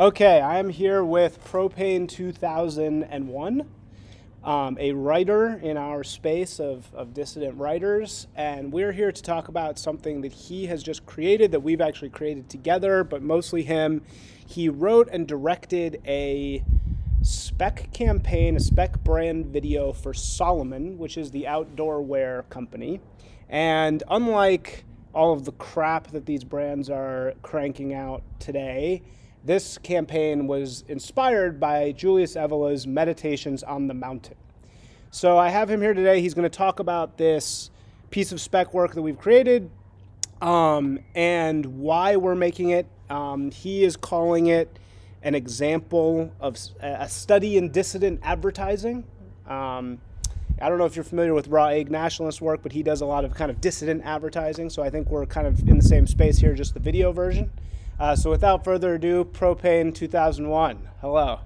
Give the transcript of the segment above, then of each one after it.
Okay, I am here with Propane 2001, um, a writer in our space of, of dissident writers, and we're here to talk about something that he has just created that we've actually created together, but mostly him. He wrote and directed a spec campaign, a spec brand video for Salomon, which is the outdoor wear company. And unlike all of the crap that these brands are cranking out today, this campaign was inspired by Julius Evola's Meditations on the Mountain. So I have him here today. He's going to talk about this piece of spec work that we've created um, and why we're making it. Um, he is calling it an example of a study in dissident advertising. Um, I don't know if you're familiar with Raw Egg Nationalist work, but he does a lot of kind of dissident advertising. So I think we're kind of in the same space here, just the video version. Uh, so without further ado, Propane 2001. Hello.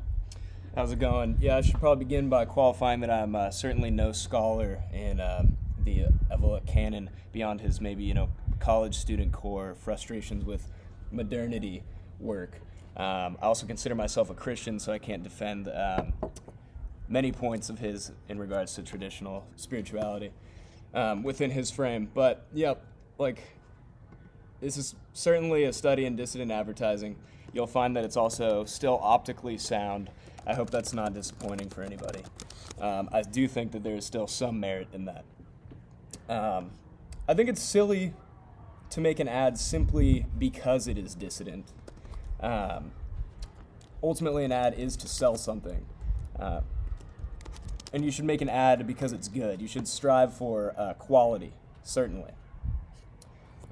How's it going? Yeah, I should probably begin by qualifying that I'm uh, certainly no scholar in uh, the Evola canon beyond his maybe, you know, college student core frustrations with modernity work. Um, I also consider myself a Christian, so I can't defend um, many points of his in regards to traditional spirituality um, within his frame. But, yeah, like this is certainly a study in dissident advertising. You'll find that it's also still optically sound. I hope that's not disappointing for anybody. Um, I do think that there is still some merit in that. Um, I think it's silly to make an ad simply because it is dissident. Um, ultimately, an ad is to sell something. Uh, and you should make an ad because it's good. You should strive for uh, quality, certainly.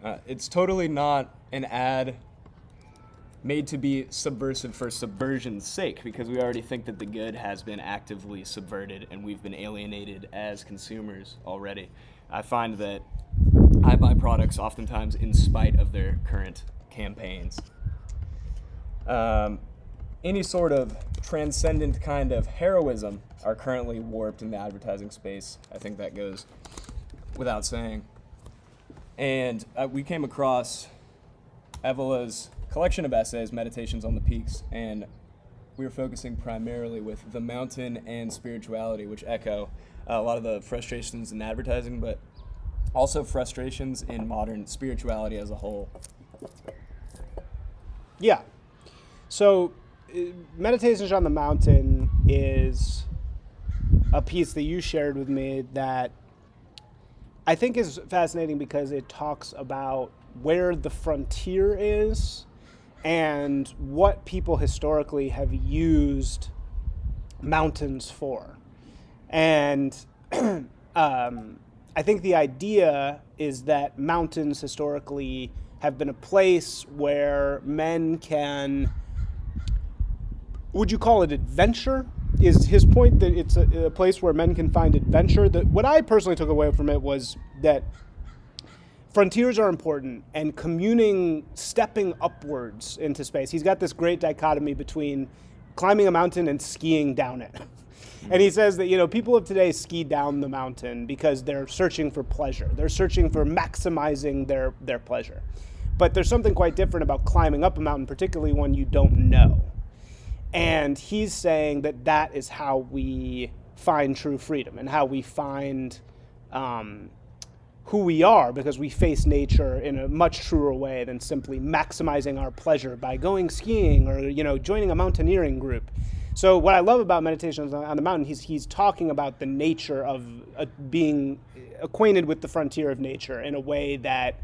Uh, it's totally not an ad made to be subversive for subversion's sake because we already think that the good has been actively subverted and we've been alienated as consumers already. I find that I buy products oftentimes in spite of their current campaigns. Um, any sort of transcendent kind of heroism are currently warped in the advertising space. I think that goes without saying. And uh, we came across Evola's collection of essays, Meditations on the Peaks, and we were focusing primarily with the mountain and spirituality, which echo uh, a lot of the frustrations in advertising, but also frustrations in modern spirituality as a whole. Yeah. So, uh, Meditations on the Mountain is a piece that you shared with me that I think is fascinating because it talks about where the frontier is and what people historically have used mountains for. And um, I think the idea is that mountains historically have been a place where men can. Would you call it adventure? Is his point that it's a, a, place where men can find adventure. That what I personally took away from it was that frontiers are important and communing, stepping upwards into space. He's got this great dichotomy between climbing a mountain and skiing down it. And he mm. says that you know people of today ski down the mountain because they're searching for pleasure. They're searching for maximizing their their pleasure. But there's something quite different about climbing up a mountain, particularly one you don't know. And he's saying that that is how we find true freedom and how we find um, who we are because we face nature in a much truer way than simply maximizing our pleasure by going skiing or you know joining a mountaineering group. So what I love about meditations on the mountain, he's he's talking about the nature of uh, being acquainted with the frontier of nature in a way that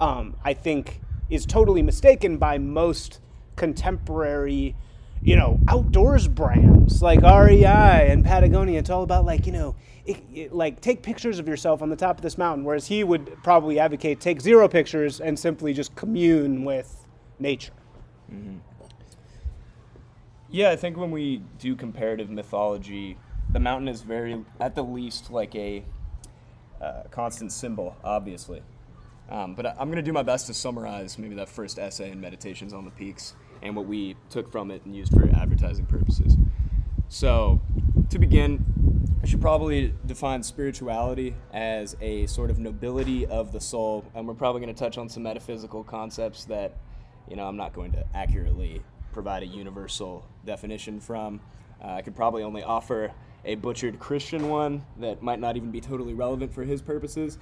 um, I think is totally mistaken by most contemporary you know, outdoors brands like REI and Patagonia. It's all about like, you know, it, it, like take pictures of yourself on the top of this mountain, whereas he would probably advocate take zero pictures and simply just commune with nature. Mm-hmm. Yeah, I think when we do comparative mythology, the mountain is very, at the least, like a uh, constant symbol, obviously. Um, but I'm going to do my best to summarize maybe that first essay in Meditations on the Peaks and what we took from it and used for advertising purposes. So, to begin, I should probably define spirituality as a sort of nobility of the soul, and we're probably going to touch on some metaphysical concepts that, you know, I'm not going to accurately provide a universal definition from. Uh, I could probably only offer a butchered Christian one that might not even be totally relevant for his purposes.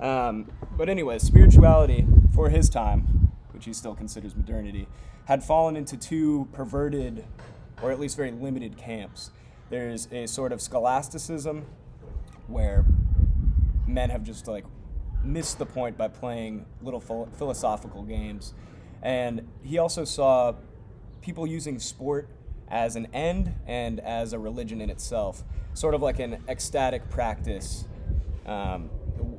Um, but anyway, spirituality for his time, which he still considers modernity, had fallen into two perverted, or at least very limited camps. There's a sort of scholasticism where men have just like missed the point by playing little phil- philosophical games. And he also saw people using sport as an end and as a religion in itself, sort of like an ecstatic practice um,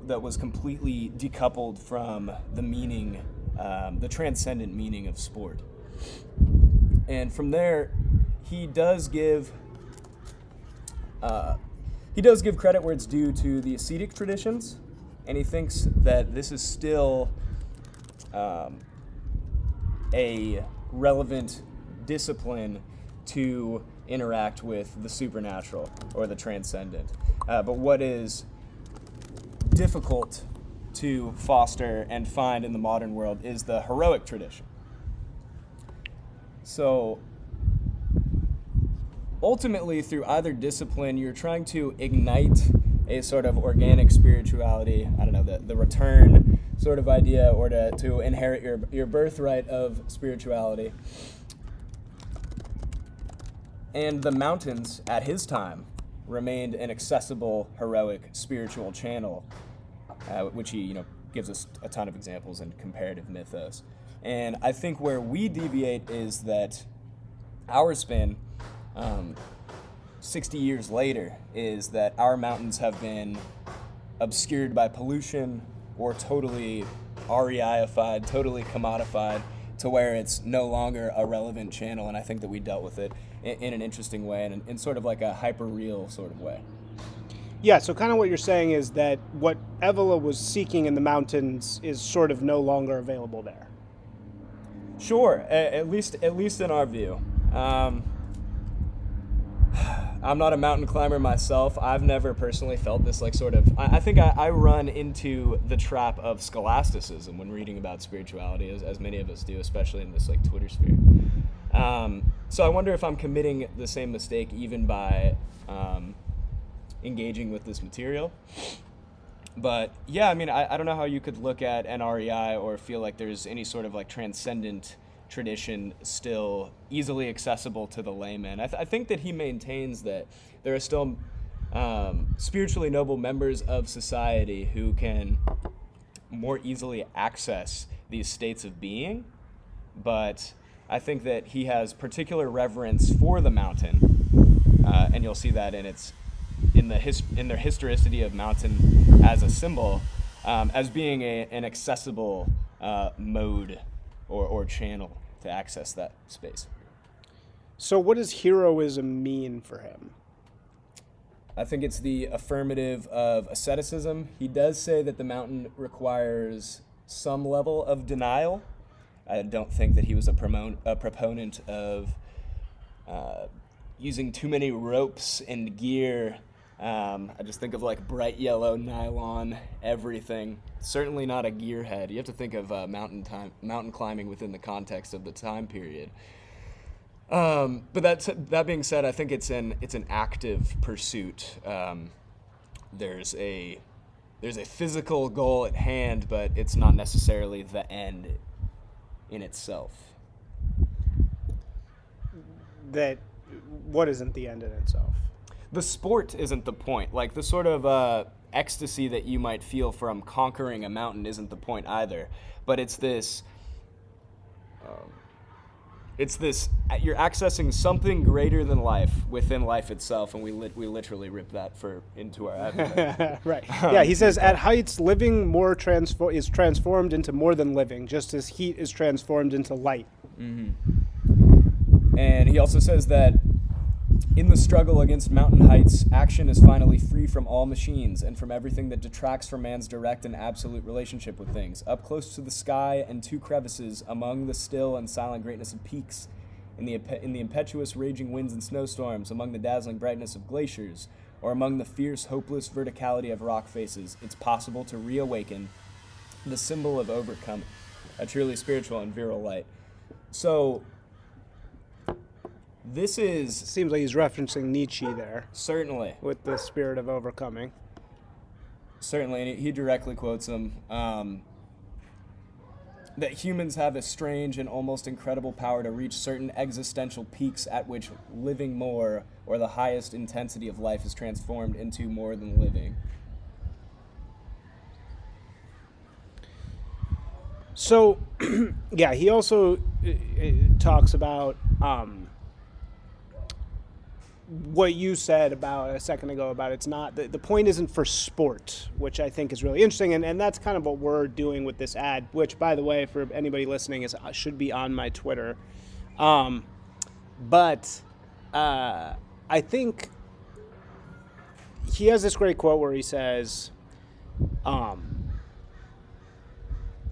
that was completely decoupled from the meaning, um, the transcendent meaning of sport. And from there, he does give. Uh, he does give credit where it's due to the ascetic traditions, and he thinks that this is still um, a relevant discipline to interact with the supernatural or the transcendent. Uh, but what is difficult to foster and find in the modern world is the heroic tradition. So, ultimately, through either discipline, you're trying to ignite a sort of organic spirituality, I don't know, the, the return sort of idea, or to, to inherit your, your birthright of spirituality. And the mountains at his time remained an accessible, heroic, spiritual channel, uh, which he, you know, gives us a ton of examples in comparative mythos. And I think where we deviate is that our spin, um, 60 years later, is that our mountains have been obscured by pollution or totally REIified, totally commodified to where it's no longer a relevant channel. And I think that we dealt with it in, in an interesting way and in, in sort of like a hyper real sort of way. Yeah, so kind of what you're saying is that what Evola was seeking in the mountains is sort of no longer available there. Sure, at, least at least in our view. Um, I'm not a mountain climber myself. I've never personally felt this like sort of. I, I think I, I, run into the trap of scholasticism when reading about spirituality, as, as many of us do, especially in this like Twitter sphere. Um, so I wonder if I'm committing the same mistake even by um, engaging with this material. But yeah, I mean, I, I don't know how you could look at NREI or feel like there's any sort of like transcendent tradition still easily accessible to the layman. I, th- I think that he maintains that there are still um, spiritually noble members of society who can more easily access these states of being, but I think that he has particular reverence for the mountain, uh, and you'll see that in its in the his, in their historicity of mountain as a symbol, um, as being a, an accessible uh, mode or, or channel to access that space. So, what does heroism mean for him? I think it's the affirmative of asceticism. He does say that the mountain requires some level of denial. I don't think that he was a, promo- a proponent of uh, using too many ropes and gear um, I just think of like bright yellow nylon everything. Certainly not a gearhead. You have to think of uh, mountain time, mountain climbing within the context of the time period. Um, but that that being said, I think it's an it's an active pursuit. Um, there's a there's a physical goal at hand, but it's not necessarily the end in itself. That what isn't the end in itself? The sport isn't the point. Like the sort of uh, ecstasy that you might feel from conquering a mountain isn't the point either. But it's this. Um, it's this you're accessing something greater than life within life itself and we lit, we literally rip that for into our abdomen. right yeah he says at heights living more transfor- is transformed into more than living just as heat is transformed into light mm-hmm. and he also says that in the struggle against mountain heights, action is finally free from all machines and from everything that detracts from man's direct and absolute relationship with things. Up close to the sky and to crevices, among the still and silent greatness of peaks, in the, in the impetuous raging winds and snowstorms, among the dazzling brightness of glaciers, or among the fierce, hopeless verticality of rock faces, it's possible to reawaken the symbol of overcome, a truly spiritual and virile light. So, This is Seems like he's referencing Nietzsche there certainly, with the spirit of overcoming. certainly, and he directly quotes him. Um, that humans have a strange and almost incredible power to reach certain existential peaks at which living more or the highest intensity of life is transformed into more than living. So, yeah, he also uh, uh, talks about um, what you said about a second ago about it's not the, the point isn't for sport, which I think is really interesting, and, and that's kind of what we're doing with this ad. Which, by the way, for anybody listening, is uh, should be on my Twitter. Um, but uh, I think he has this great quote where he says. Um,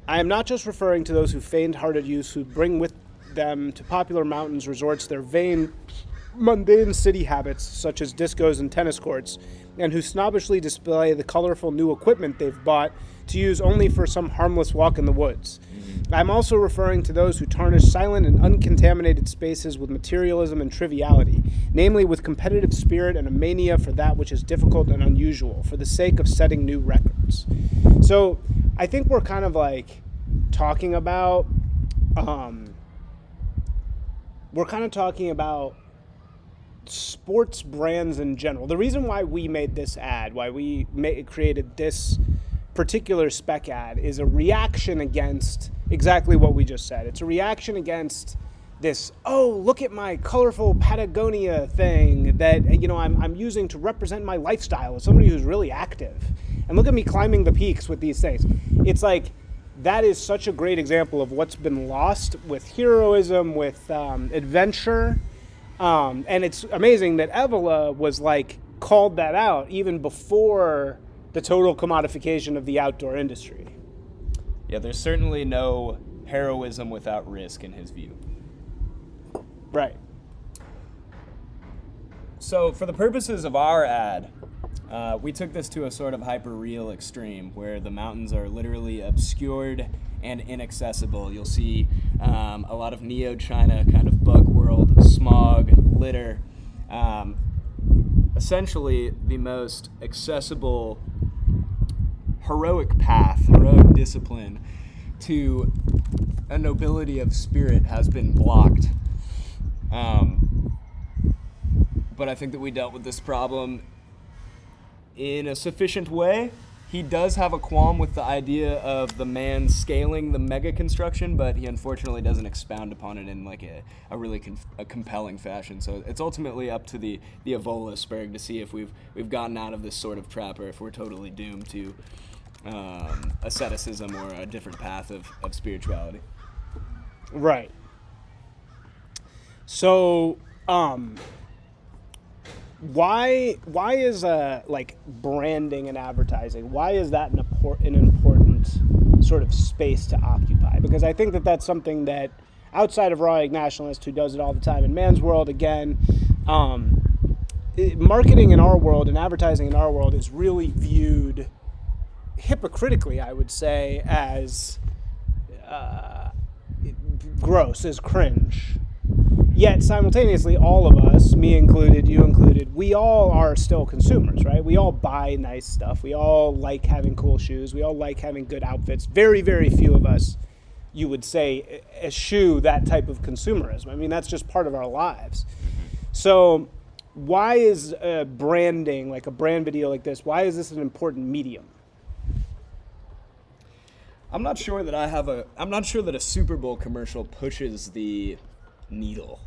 I am not just referring to those who faint hearted youths who bring with them to popular mountains resorts their vain, mundane city habits, such as discos and tennis courts, and who snobbishly display the colorful new equipment they've bought to use only for some harmless walk in the woods. I'm also referring to those who tarnish silent and uncontaminated spaces with materialism and triviality, namely with competitive spirit and a mania for that which is difficult and unusual, for the sake of setting new records. So I think we're kind of like talking about, um, we're kind of talking about sports brands in general. The reason why we made this ad, why we created this particular spec ad, is a reaction against exactly what we just said. It's a reaction against this. Oh, look at my colorful Patagonia thing that you know I'm, I'm using to represent my lifestyle as somebody who's really active, and look at me climbing the peaks with these things. It's like that is such a great example of what's been lost with heroism, with um, adventure um, and it's amazing that Evola was like called that out even before the total commodification of the outdoor industry. Yeah, there's certainly no heroism without risk in his view. Right. So, for the purposes of our ad, uh, we took this to a sort of hyper real extreme where the mountains are literally obscured and inaccessible. You'll see um, a lot of neo China kind of bug world, smog, litter. Um, essentially, the most accessible heroic path, heroic discipline to a nobility of spirit has been blocked. Um, but I think that we dealt with this problem in a sufficient way. He does have a qualm with the idea of the man scaling the mega construction, but he unfortunately doesn't expound upon it in like a, a really conf- a compelling fashion. So it's ultimately up to the the Evola Sperg to see if we've we've gotten out of this sort of trap or if we're totally doomed to um, asceticism or a different path of, of spirituality. Right. So, um, why why is uh like branding and advertising? Why is that an important an important sort of space to occupy? Because I think that that's something that outside of Raw Nationalist, who does it all the time in man's world, again, um, marketing in our world and advertising in our world is really viewed hypocritically, I would say, as uh, gross, as cringe. Yet simultaneously, all of us, me included, you included, we all are still consumers, right? We all buy nice stuff. We all like having cool shoes. We all like having good outfits. Very, very few of us, you would say, eschew that type of consumerism. I mean, that's just part of our lives. So, why is uh, branding, like a brand video like this, why is this an important medium? I'm not sure that I have a. I'm not sure that a Super Bowl commercial pushes the needle.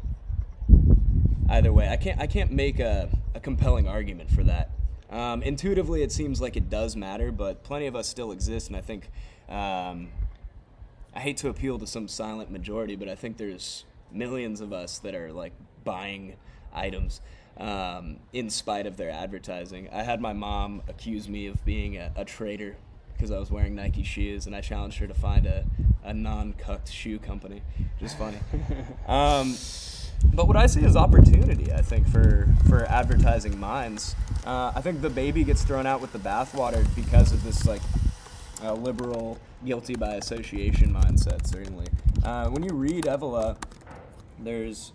Either way, I can't. I can't make a, a compelling argument for that. Um, intuitively, it seems like it does matter, but plenty of us still exist, and I think. Um, I hate to appeal to some silent majority, but I think there's millions of us that are like buying items um, in spite of their advertising. I had my mom accuse me of being a, a traitor because I was wearing Nike shoes, and I challenged her to find a, a non-cucked shoe company, which is funny. um, but what I see is opportunity. I think for for advertising minds. Uh, I think the baby gets thrown out with the bathwater because of this like uh, liberal guilty by association mindset. Certainly, uh, when you read Evola, there's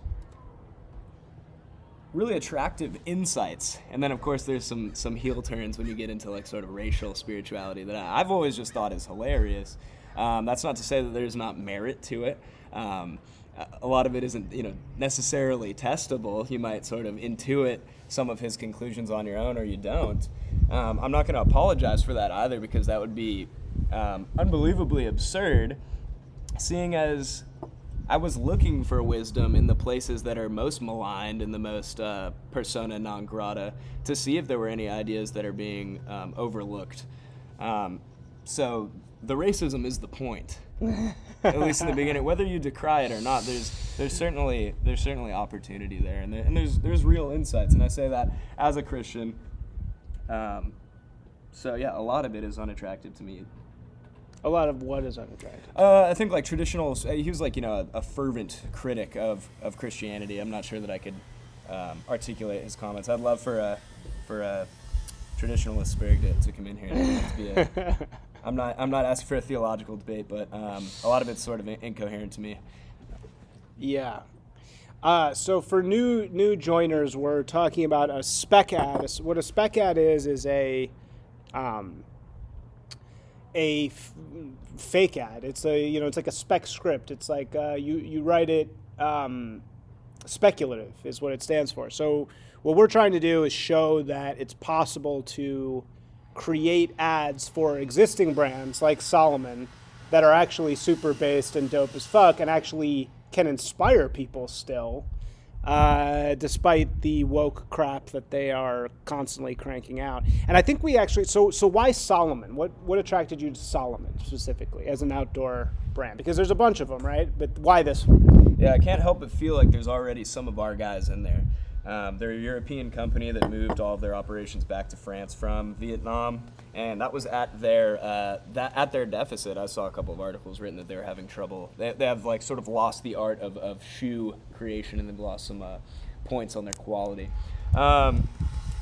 really attractive insights. And then of course there's some some heel turns when you get into like sort of racial spirituality that I, have always just thought is hilarious. Um, that's not to say that there's not merit to it. Um, a lot of it isn't you know necessarily testable. You might sort of intuit some of his conclusions on your own, or you don't. Um, I'm not going to apologize for that either because that would be um, unbelievably absurd, seeing as I was looking for wisdom in the places that are most maligned and the most uh, persona non grata to see if there were any ideas that are being um, overlooked. Um, so the racism is the point, at least in the beginning. Whether you decry it or not, there's there's certainly there's certainly opportunity there, and, there, and there's there's real insights, and I say that as a Christian. Um, so yeah, a lot of it is unattractive to me a lot of what is unattractive? Uh, I think like traditional. He was like you know a, a, fervent critic of, of Christianity. I'm not sure that I could um, articulate his comments. I'd love for a for a traditionalist Spurg to, to come in here And be a, I'm not I'm not asking for a theological debate, but um, a lot of it's sort of incoherent to me. Yeah. Uh, so for new new joiners, we're talking about a spec ad. What a spec ad is is a um, a f- fake ad. It's a you know it's like a spec script. It's like uh, you you write it um, speculative is what it stands for. So what we're trying to do is show that it's possible to create ads for existing brands like Salomon that are actually super based and dope as fuck and actually can inspire people still uh, despite the woke crap that they are constantly cranking out. And I think we actually so so why Salomon? What what attracted you to Salomon specifically as an outdoor brand? Because there's a bunch of them, right? But why this one? Yeah, I can't help but feel like there's already some of our guys in there. Um, they're a European company that moved all of their operations back to France from Vietnam, and that was at their uh, that at their deficit. I saw a couple of articles written that they were having trouble. They, they have like sort of lost the art of, of shoe creation, and they've lost some uh, points on their quality. Um,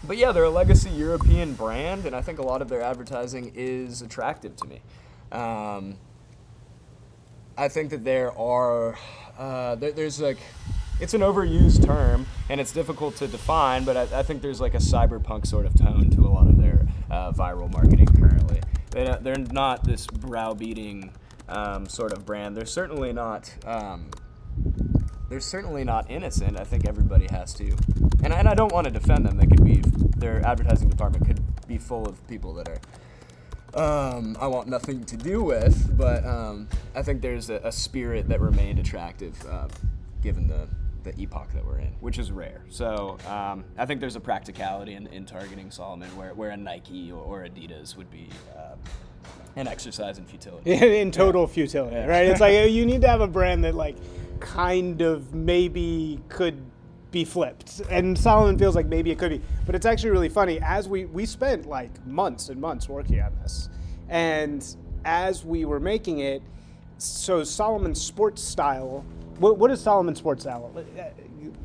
but yeah, they're a legacy European brand, and I think a lot of their advertising is attractive to me. Um, I think that there are uh, there, there's like it's an overused term and it's difficult to define, but I, I, think there's like a cyberpunk sort of tone to a lot of their uh, viral marketing currently. They, they're not this browbeating um, sort of brand. They're certainly not. Um, they're certainly not innocent. I think everybody has to, and, and I don't want to defend them. They could be their advertising department could be full of people that are um, I want nothing to do with, but um, I think there's a, a, spirit that remained attractive uh, given the the epoch that we're in, which is rare. So um, I think there's a practicality in, in targeting Salomon where, where a Nike or, or Adidas would be uh, an exercise in futility. in total yeah. futility, yeah. right? It's like you need to have a brand that like kind of maybe could be flipped. And Salomon feels like maybe it could be. But it's actually really funny. As we we spent like months and months working on this. And as we were making it, so Salomon's sports style what, what is Salomon Sports Style?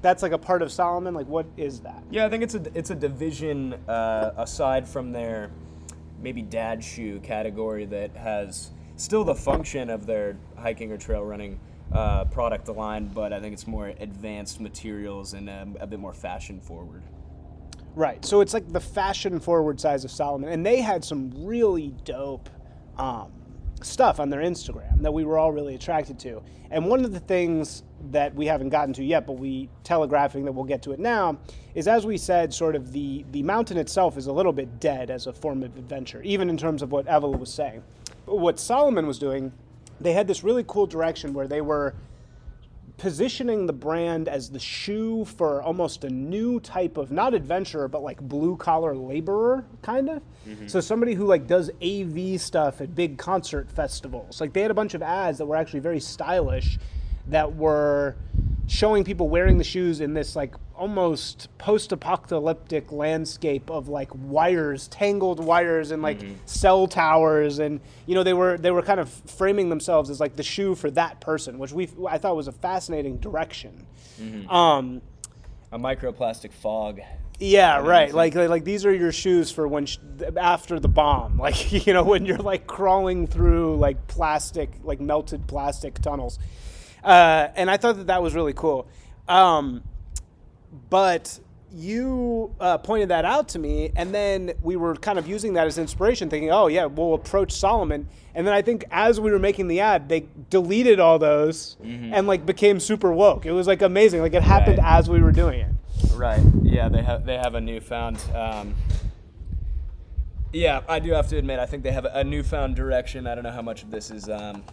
That's like a part of Salomon. Like, what is that? Yeah, I think it's a it's a division uh, aside from their maybe dad shoe category that has still the function of their hiking or trail running uh, product line, but I think it's more advanced materials and um, a bit more fashion forward. Right. So it's like the fashion forward size of Salomon, and they had some really dope um, stuff on their Instagram that we were all really attracted to. And one of the things that we haven't gotten to yet, but we telegraphing that we'll get to it now, is as we said, sort of the the mountain itself is a little bit dead as a form of adventure, even in terms of what Evola was saying. But what Salomon was doing, they had this really cool direction where they were positioning the brand as the shoe for almost a new type of not adventurer but like blue collar laborer kind of mm-hmm. so somebody who like does av stuff at big concert festivals like they had a bunch of ads that were actually very stylish that were showing people wearing the shoes in this like almost post-apocalyptic landscape of like wires, tangled wires, and like mm-hmm. cell towers, and you know they were they were kind of framing themselves as like the shoe for that person, which we I thought was a fascinating direction. Mm-hmm. Um, a microplastic fog. Yeah, right. Like, like, like these are your shoes for when sh- after the bomb. Like you know when you're like crawling through like plastic, like melted plastic tunnels. Uh, and I thought that that was really cool. Um, but you uh, pointed that out to me, and then we were kind of using that as inspiration, thinking, "Oh yeah, we'll approach Salomon." And then I think as we were making the ad, they deleted all those and like became super woke. It was like amazing. Like it happened Right. as we were doing it. Right. Yeah, they have they have a newfound. Um, yeah, I do have to admit, I think they have a newfound direction. I don't know how much of this is um,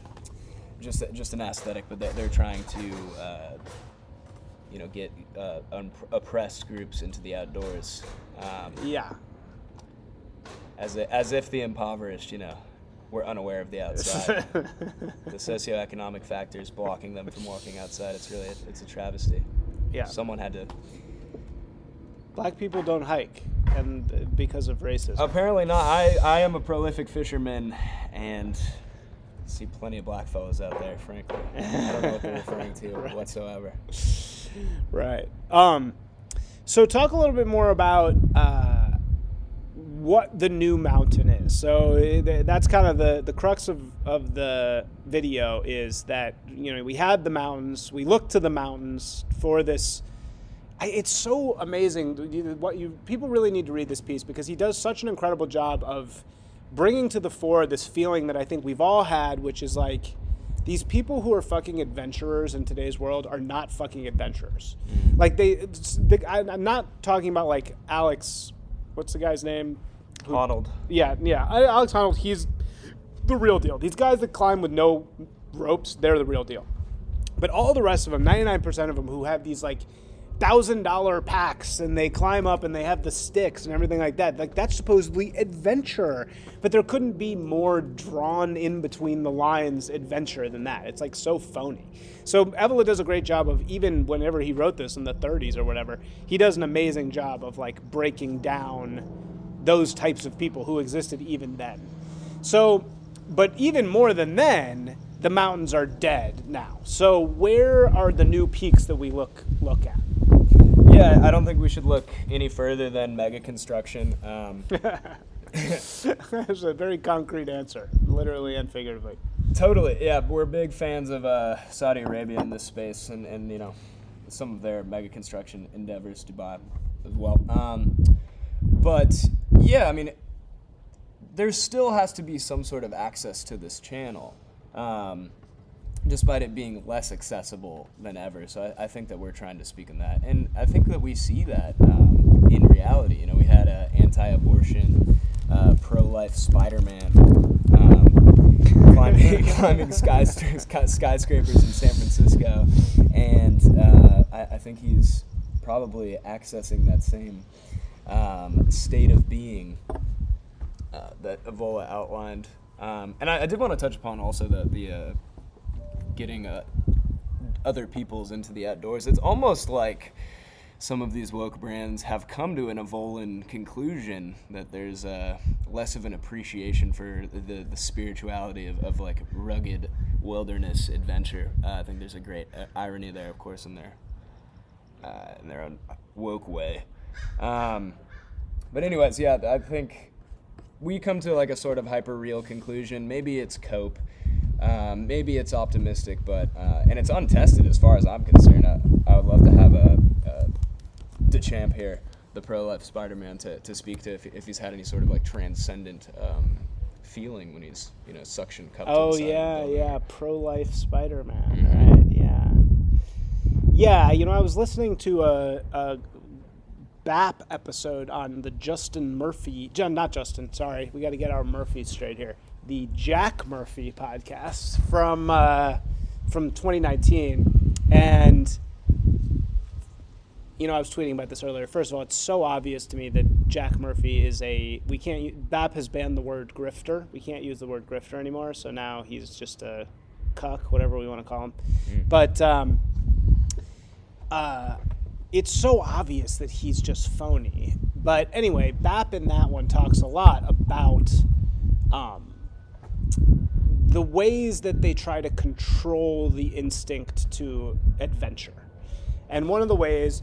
just just an aesthetic, but they're, they're trying to, uh, you know, get uh, un- oppressed groups into the outdoors, um, Yeah. as i- as if the impoverished, you know, were unaware of the outside. the socioeconomic factors blocking them from walking outside. It's really it's a travesty. yeah. Someone had to Black people don't hike, and uh, because of racism. Apparently not. I, I am a prolific fisherman and see plenty of black fellows out there, frankly. I don't know what they're referring to whatsoever. Right. Um, so talk a little bit more about uh, what the new mountain is. So uh, that's kind of the, the crux of, of the video is that, you know, we had the mountains, we looked to the mountains for this. I, it's so amazing. What you people really need to read this piece because he does such an incredible job of bringing to the fore this feeling that I think we've all had, which is like these people who are fucking adventurers in today's world are not fucking adventurers. Mm. Like they, it's- the, I, I'm not talking about like Alex. What's the guy's name? Who- Honnold. yeah, yeah. Alex Honnold, he's the real deal. These guys that climb with no ropes, they're the real deal. But all the rest of them, 99% of them who have these like thousand dollar packs and they climb up and they have the sticks and everything like that, like that's supposedly adventure. But there couldn't be more drawn in between the lines adventure than that. It's like so phony. So Evola does a great job of even whenever he wrote this in the 30s or whatever, he does an amazing job of like breaking down those types of people who existed even then. So, but even more than then, the mountains are dead now. So, where are the new peaks that we look look at? Yeah, I don't think we should look any further than mega construction. Um, That's a very concrete answer, literally and figuratively. totally, yeah. We're big fans of uh, Saudi Arabia in this space, and, and you know, some of their mega construction endeavors, Dubai, as well. Um, but yeah, I mean, there still has to be some sort of access to this channel, um, despite it being less accessible than ever. So I, I think that we're trying to speak in that, and I think that we see that um, in reality. You know, we had an anti-abortion, uh, pro-life Spider-Man. Um, climbing, climbing skyscra- skyscrapers in San Francisco, and uh, I, I think he's probably accessing that same um, state of being uh, that Evola outlined. Um, and I, I did want to touch upon also the the uh, getting uh, other peoples into the outdoors. It's almost like some of these woke brands have come to an Evolan conclusion that there's uh, less of an appreciation for the, the spirituality of, of like rugged wilderness adventure. Uh, I think there's a great uh, irony there, of course, in their uh, in their own woke way. Um, but anyways, yeah, I think we come to like a sort of hyper real conclusion. Maybe it's cope, um, maybe it's optimistic, but uh, and it's untested as far as I'm concerned. I, I would love to have a, a DesChamps here, the pro life Spider-Man, to, to speak to if, if he's had any sort of like transcendent um, feeling when he's you know suction cupped. Oh inside of the yeah, yeah, pro life Spider Man, Mhm. right? Yeah, yeah. You know, I was listening to a, a BAP episode on the Justin Murphy, John, not Justin. Sorry, we got to get our Murphy straight here. The Jack Murphy podcast from uh, from 2019, and you know, I was tweeting about this earlier. First of all, it's so obvious to me that Jack Murphy is a. We can't. BAP has banned the word grifter. We can't use the word grifter anymore. So now he's just a cuck, whatever we want to call him. But um, uh, it's so obvious that he's just phony. But anyway, BAP in that one talks a lot about um, the ways that they try to control the instinct to adventure. And one of the ways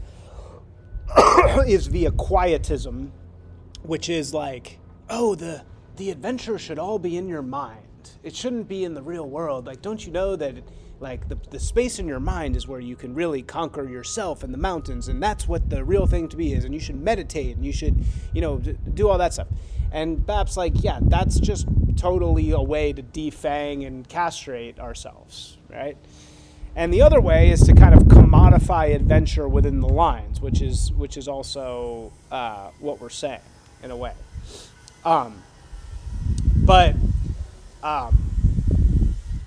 is via quietism, which is like, oh, the the adventure should all be in your mind. It shouldn't be in the real world. Like, don't you know that like the, the space in your mind is where you can really conquer yourself and the mountains and that's what the real thing to be is and you should meditate and you should you know do all that stuff and bap's like yeah that's just totally a way to defang and castrate ourselves right and the other way is to kind of commodify adventure within the lines which is which is also uh, what we're saying in a way um, but um,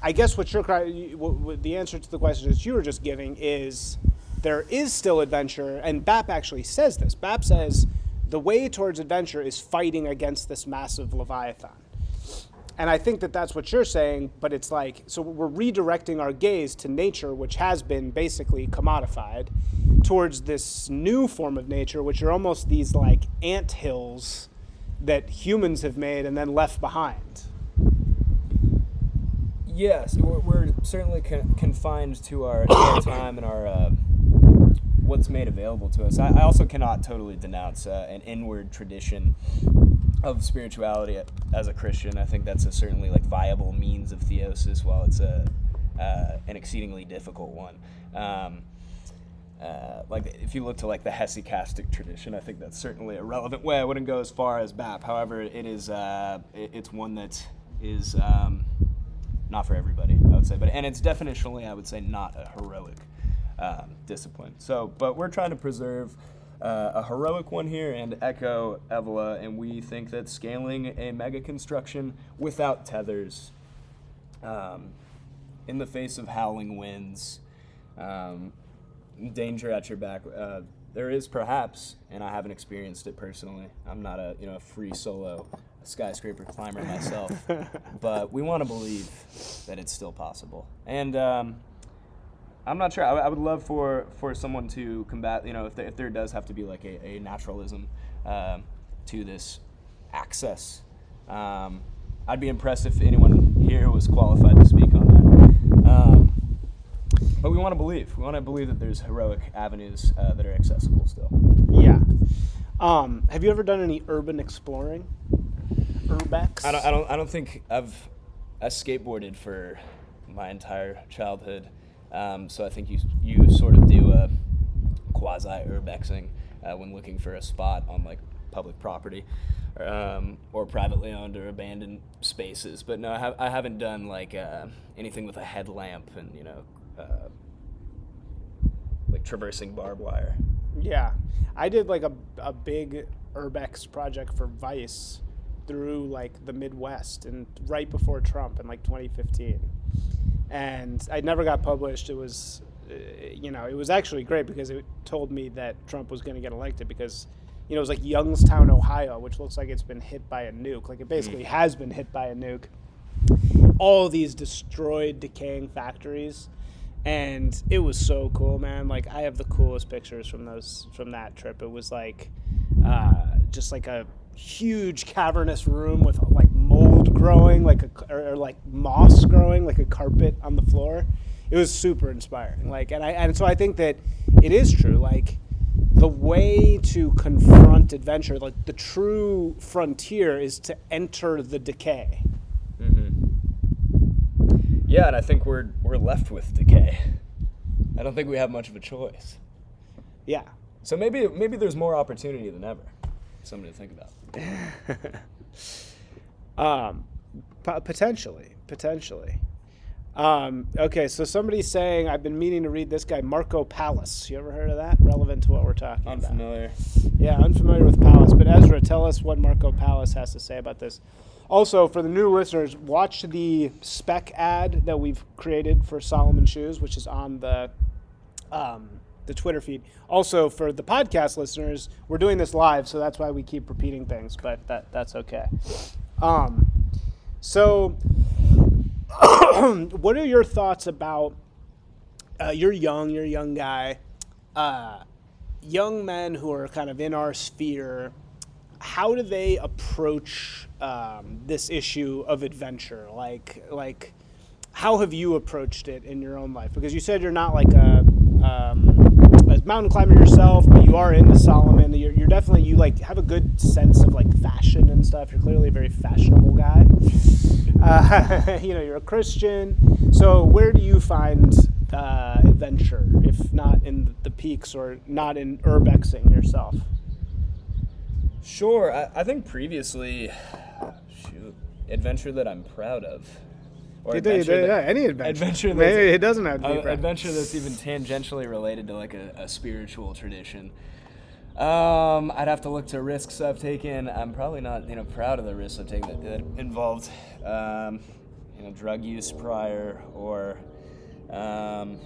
I guess what what, what the answer to the question that you were just giving is there is still adventure, and BAP actually says this. BAP says the way towards adventure is fighting against this massive leviathan. And I think that that's what you're saying, but it's like, so we're redirecting our gaze to nature, which has been basically commodified, towards this new form of nature, which are almost these like ant hills that humans have made and then left behind. Yes, we're, we're certainly con- confined to our, time and our uh, what's made available to us. I, I also cannot totally denounce uh, an inward tradition of spirituality as a Christian. I think that's a certainly like viable means of theosis, while it's a uh, an exceedingly difficult one. Um, uh, like if you look to like the hesychastic tradition, I think that's certainly a relevant way. I wouldn't go as far as BAP. However, it is uh, it, it's one that is um, not for everybody, I would say. But and it's definitionally, I would say, not a heroic um, discipline. So, but we're trying to preserve uh, a heroic one here and echo Evola, and we think that scaling a mega construction without tethers, um, in the face of howling winds, um, danger at your back. Uh, there is perhaps, and I haven't experienced it personally. I'm not a you know a free solo skyscraper climber myself, but we want to believe that it's still possible. And um, I'm not sure. I, I, would love for, for someone to combat, you know, if, there, if there does have to be like a, a naturalism um, to this access. Um, I'd be impressed if anyone here was qualified to speak on that. Um, but we want to believe. We want to believe that there's heroic avenues uh, that are accessible still. Yeah. Um, have you ever done any urban exploring? urbex? I don't, I don't, I don't think I've I skateboarded for my entire childhood, um, so I think you you sort of do a quasi urbexing uh, when looking for a spot on like public property. Um, or privately owned or abandoned spaces, but no, I, have, I haven't done like uh, anything with a headlamp and you know, uh, like traversing barbed wire. Yeah, I did like a, a big urbex project for Vice through like the Midwest and right before Trump in like 2015. And I never got published. It was, uh, you know, it was actually great because it told me that Trump was going to get elected because, you know, it was like Youngstown, Ohio, which looks like it's been hit by a nuke. Like it basically mm. has been hit by a nuke. All these destroyed, decaying factories and it was so cool man like i have the coolest pictures from those from that trip it was like uh, just like a huge cavernous room with like mold growing, like a or, or, like moss growing, like a carpet on the floor. It was super inspiring. Like, and I and so I think that it is true. Like, the way to confront adventure, like the true frontier, is to enter the decay. Mm-hmm. Yeah, and I think we're we're left with decay. I don't think we have much of a choice. Yeah. So maybe maybe there's more opportunity than ever. Something to think about. um, p- potentially, potentially. Um, okay, so somebody's saying I've been meaning to read this guy Marco Pallis. You ever heard of that? Relevant to what we're talking unfamiliar. about. Unfamiliar. Yeah, unfamiliar with Pallis. But Ezra, tell us what Marco Pallis has to say about this. Also, for the new listeners, watch the spec ad that we've created for Salomon Shoes, which is on the um, the Twitter feed. Also, for the podcast listeners, we're doing this live, so that's why we keep repeating things, but that that's okay. Um, so, what are your thoughts about? Uh, you're young. You're a young guy. Uh, young men who are kind of in our sphere. How do they approach um, this issue of adventure? Like, like, how have you approached it in your own life? Because you said you're not like a um, mountain climber yourself, but you are into Salomon. You're, you're definitely you like have a good sense of like fashion and stuff. You're clearly a very fashionable guy. Uh, you know, you're a Christian. So where do you find uh, adventure, if not in the peaks or not in urbexing yourself? Sure. I, I think previously, shoot, adventure that I'm proud of. Or You do- you do- that- yeah, any adventure. Adventure Maybe that's- it doesn't have to be uh, adventure that's even tangentially related to like a, a spiritual tradition. Um, I'd have to look to risks I've taken. I'm probably not, you know, proud of the risks I've taken that, that involved, um, you know, drug use prior or, um,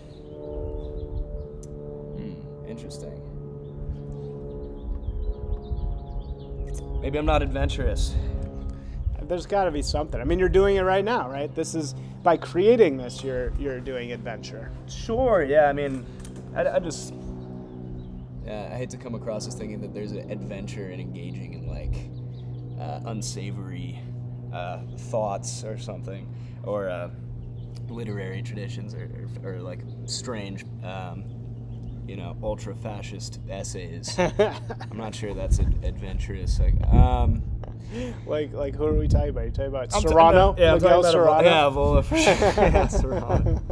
hmm, interesting. Maybe I'm not adventurous. There's got to be something. I mean, you're doing it right now, right? This is by creating this, you're you're doing adventure. Sure. Yeah. I mean, I, I just. Yeah, I hate to come across as thinking that there's an adventure in engaging in like uh, unsavory uh, thoughts or something, or uh, literary traditions, or, or, or like strange, um, you know, ultra fascist essays. I'm not sure that's ad- adventurous. Like, um, like like who are we talking about? Are you talking about I'm t- Serrano? yeah, I'm Miguel talking about Serrano. Evola- Yeah, Evola for sure. yeah, Serrano.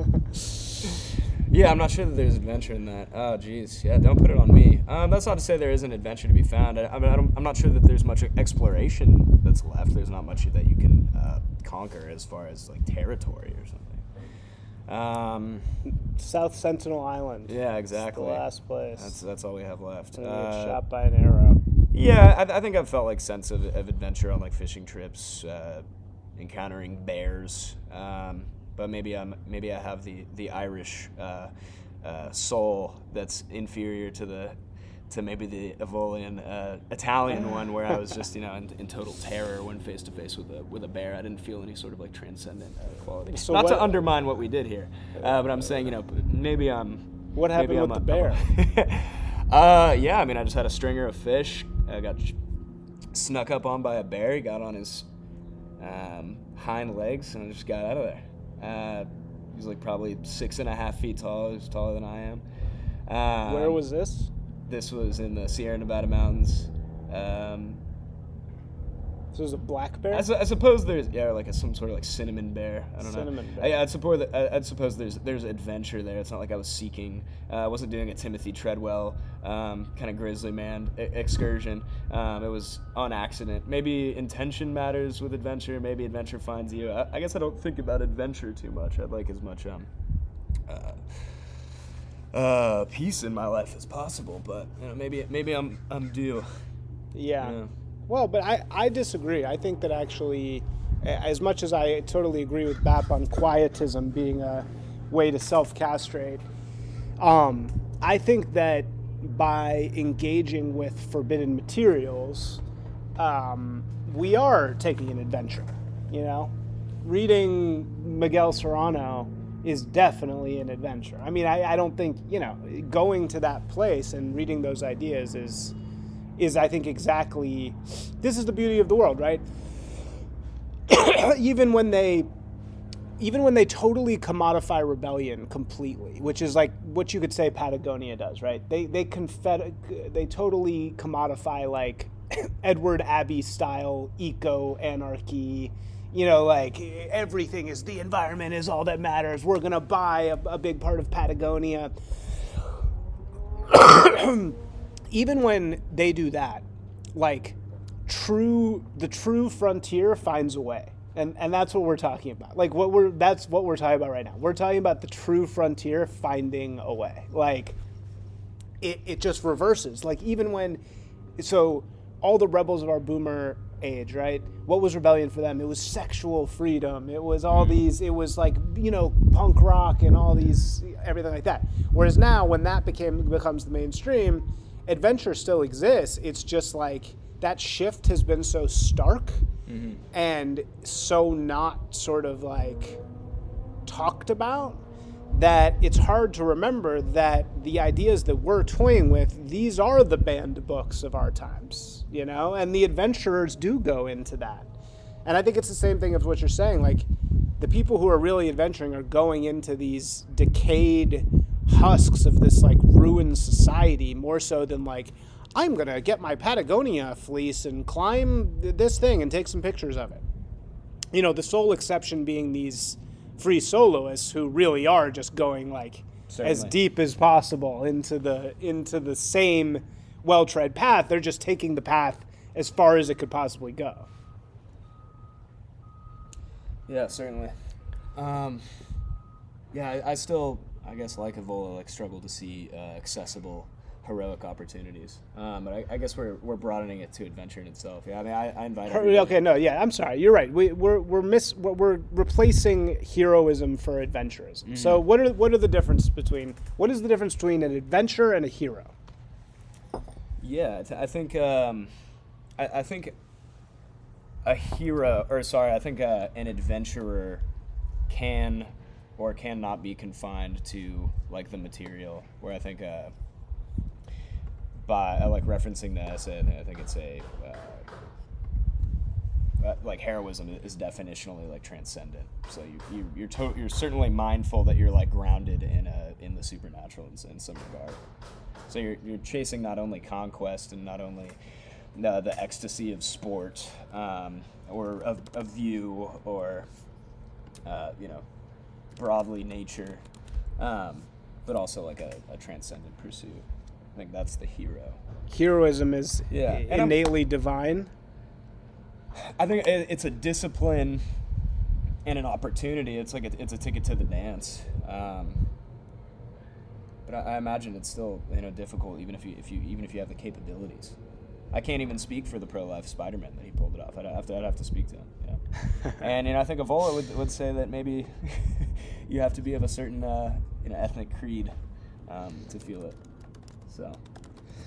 Yeah, I'm not sure that there's adventure in that. Oh, geez. Yeah, don't put it on me. Um, that's not to say there isn't adventure to be found. I, I mean, I don't, I'm not sure that there's much exploration that's left. There's not much that you can uh, conquer as far as like territory or something. Um, South Sentinel Island. yeah, exactly. the last place. That's that's all we have left. And you get Uh, shot by an arrow. Yeah, I, I think I've felt like sense of, of adventure on like fishing trips, uh, encountering bears. Um, but maybe I'm maybe I have the the Irish uh, uh, soul that's inferior to the to maybe the Evolian uh, Italian one, where I was just you know in, in total terror when face to face with a with a bear. I didn't feel any sort of like transcendent uh, quality. So Not what- to undermine what we did here, uh, but I'm saying you know maybe I'm. What happened with I'm the a- bear? uh, yeah, I mean, I just had a stringer of fish. I got sh- snuck up on by a bear. He got on his um, hind legs and just got out of there. Uh, he's like probably six and a half feet tall. He's taller than I am. Um, Where was this? this? Was in the Sierra Nevada mountains. Um, This was a black bear. I, su- I suppose there's yeah like a, some sort of like cinnamon bear. I don't Cinnamon know. bear. I, I'd suppose that I- I'd suppose there's there's adventure there. It's not like I was seeking. Uh, I wasn't doing a Timothy Treadwell um, kind of grizzly man e- excursion. Um, it was on accident. Maybe intention matters with adventure. Maybe adventure finds you. I, I guess I don't think about adventure too much. I'd like as much um. Uh, uh, peace in my life as possible, but you know, maybe maybe I'm I'm due. yeah. Yeah. Well, but I, I disagree. I think that actually, as much as I totally agree with Bap on quietism being a way to self castrate, um, I think that by engaging with forbidden materials, um, we are taking an adventure. You know, reading Miguel Serrano is definitely an adventure. I mean, I, I don't think you know going to that place and reading those ideas is is I think exactly this is the beauty of the world, right? even when they even when they totally commodify rebellion completely, which is like what you could say Patagonia does, right? They they confed- they totally commodify like Edward Abbey style eco anarchy. You know, like everything is the environment is all that matters. We're gonna buy a, a big part of Patagonia. even when they do that, like true the true frontier finds a way. And and that's what we're talking about. Like what we're that's what we're talking about right now. We're talking about the true frontier finding a way. Like it, it just reverses. Like even when so all the rebels of our boomer age, right? What was rebellion for them? It was sexual freedom. It was all mm-hmm. these it was like, you know, punk rock and all these everything like that. Whereas now when that became becomes the mainstream, adventure still exists. It's just like that shift has been so stark mm-hmm. and so not sort of like talked about that it's hard to remember that the ideas that we're toying with these are the banned books of our times you know? And the adventurers do go into that. And i think it's the same thing as what you're saying like the people who are really adventuring are going into these decayed husks of this like ruined society more so than like I'm gonna get my Patagonia fleece and climb this thing and take some pictures of it. You know, the sole exception being these free soloists who really are just going like as deep as possible into the into the same well tread path. They're just taking the path as far as it could possibly go. Yeah, certainly. Um, yeah, I, I still, I guess, like Evola, like struggle to see uh, accessible heroic opportunities. Um, but I, I guess we're, we're broadening it to adventure in itself. Yeah, I mean, I, I invite. everybody- Okay, no, yeah, I'm sorry. You're right. We, we're we're miss we're- we're replacing heroism for adventurism. So what are what are the difference between what is the difference between an adventure and a hero? Yeah, I I think um, I, I think a hero, or sorry, I think uh, an adventurer can or cannot be confined to like the material. Where I think uh, by uh, like referencing the essay, I think, it's a uh, uh, like heroism is definitionally like transcendent. So you, you you're to- you're certainly mindful that you're like grounded in a in the supernatural in, in some regard. So you're, you're chasing not only conquest and not only the, the ecstasy of sport um, or of, of view or uh, you know broadly nature, um, but also like a, a transcendent pursuit. I think that's the hero. Heroism is Yeah, i- and I'm- innately divine. I think it's a discipline and an opportunity. It's like a, it's a ticket to the dance. Um, but I, I imagine it's still you know difficult even if you if you even if you have the capabilities. I can't even speak for the pro life Spider Man that he pulled it off. I'd have to I'd have to speak to him. You know? and you know I think Evola would, would say that maybe you have to be of a certain uh, you know ethnic creed um, to feel it. So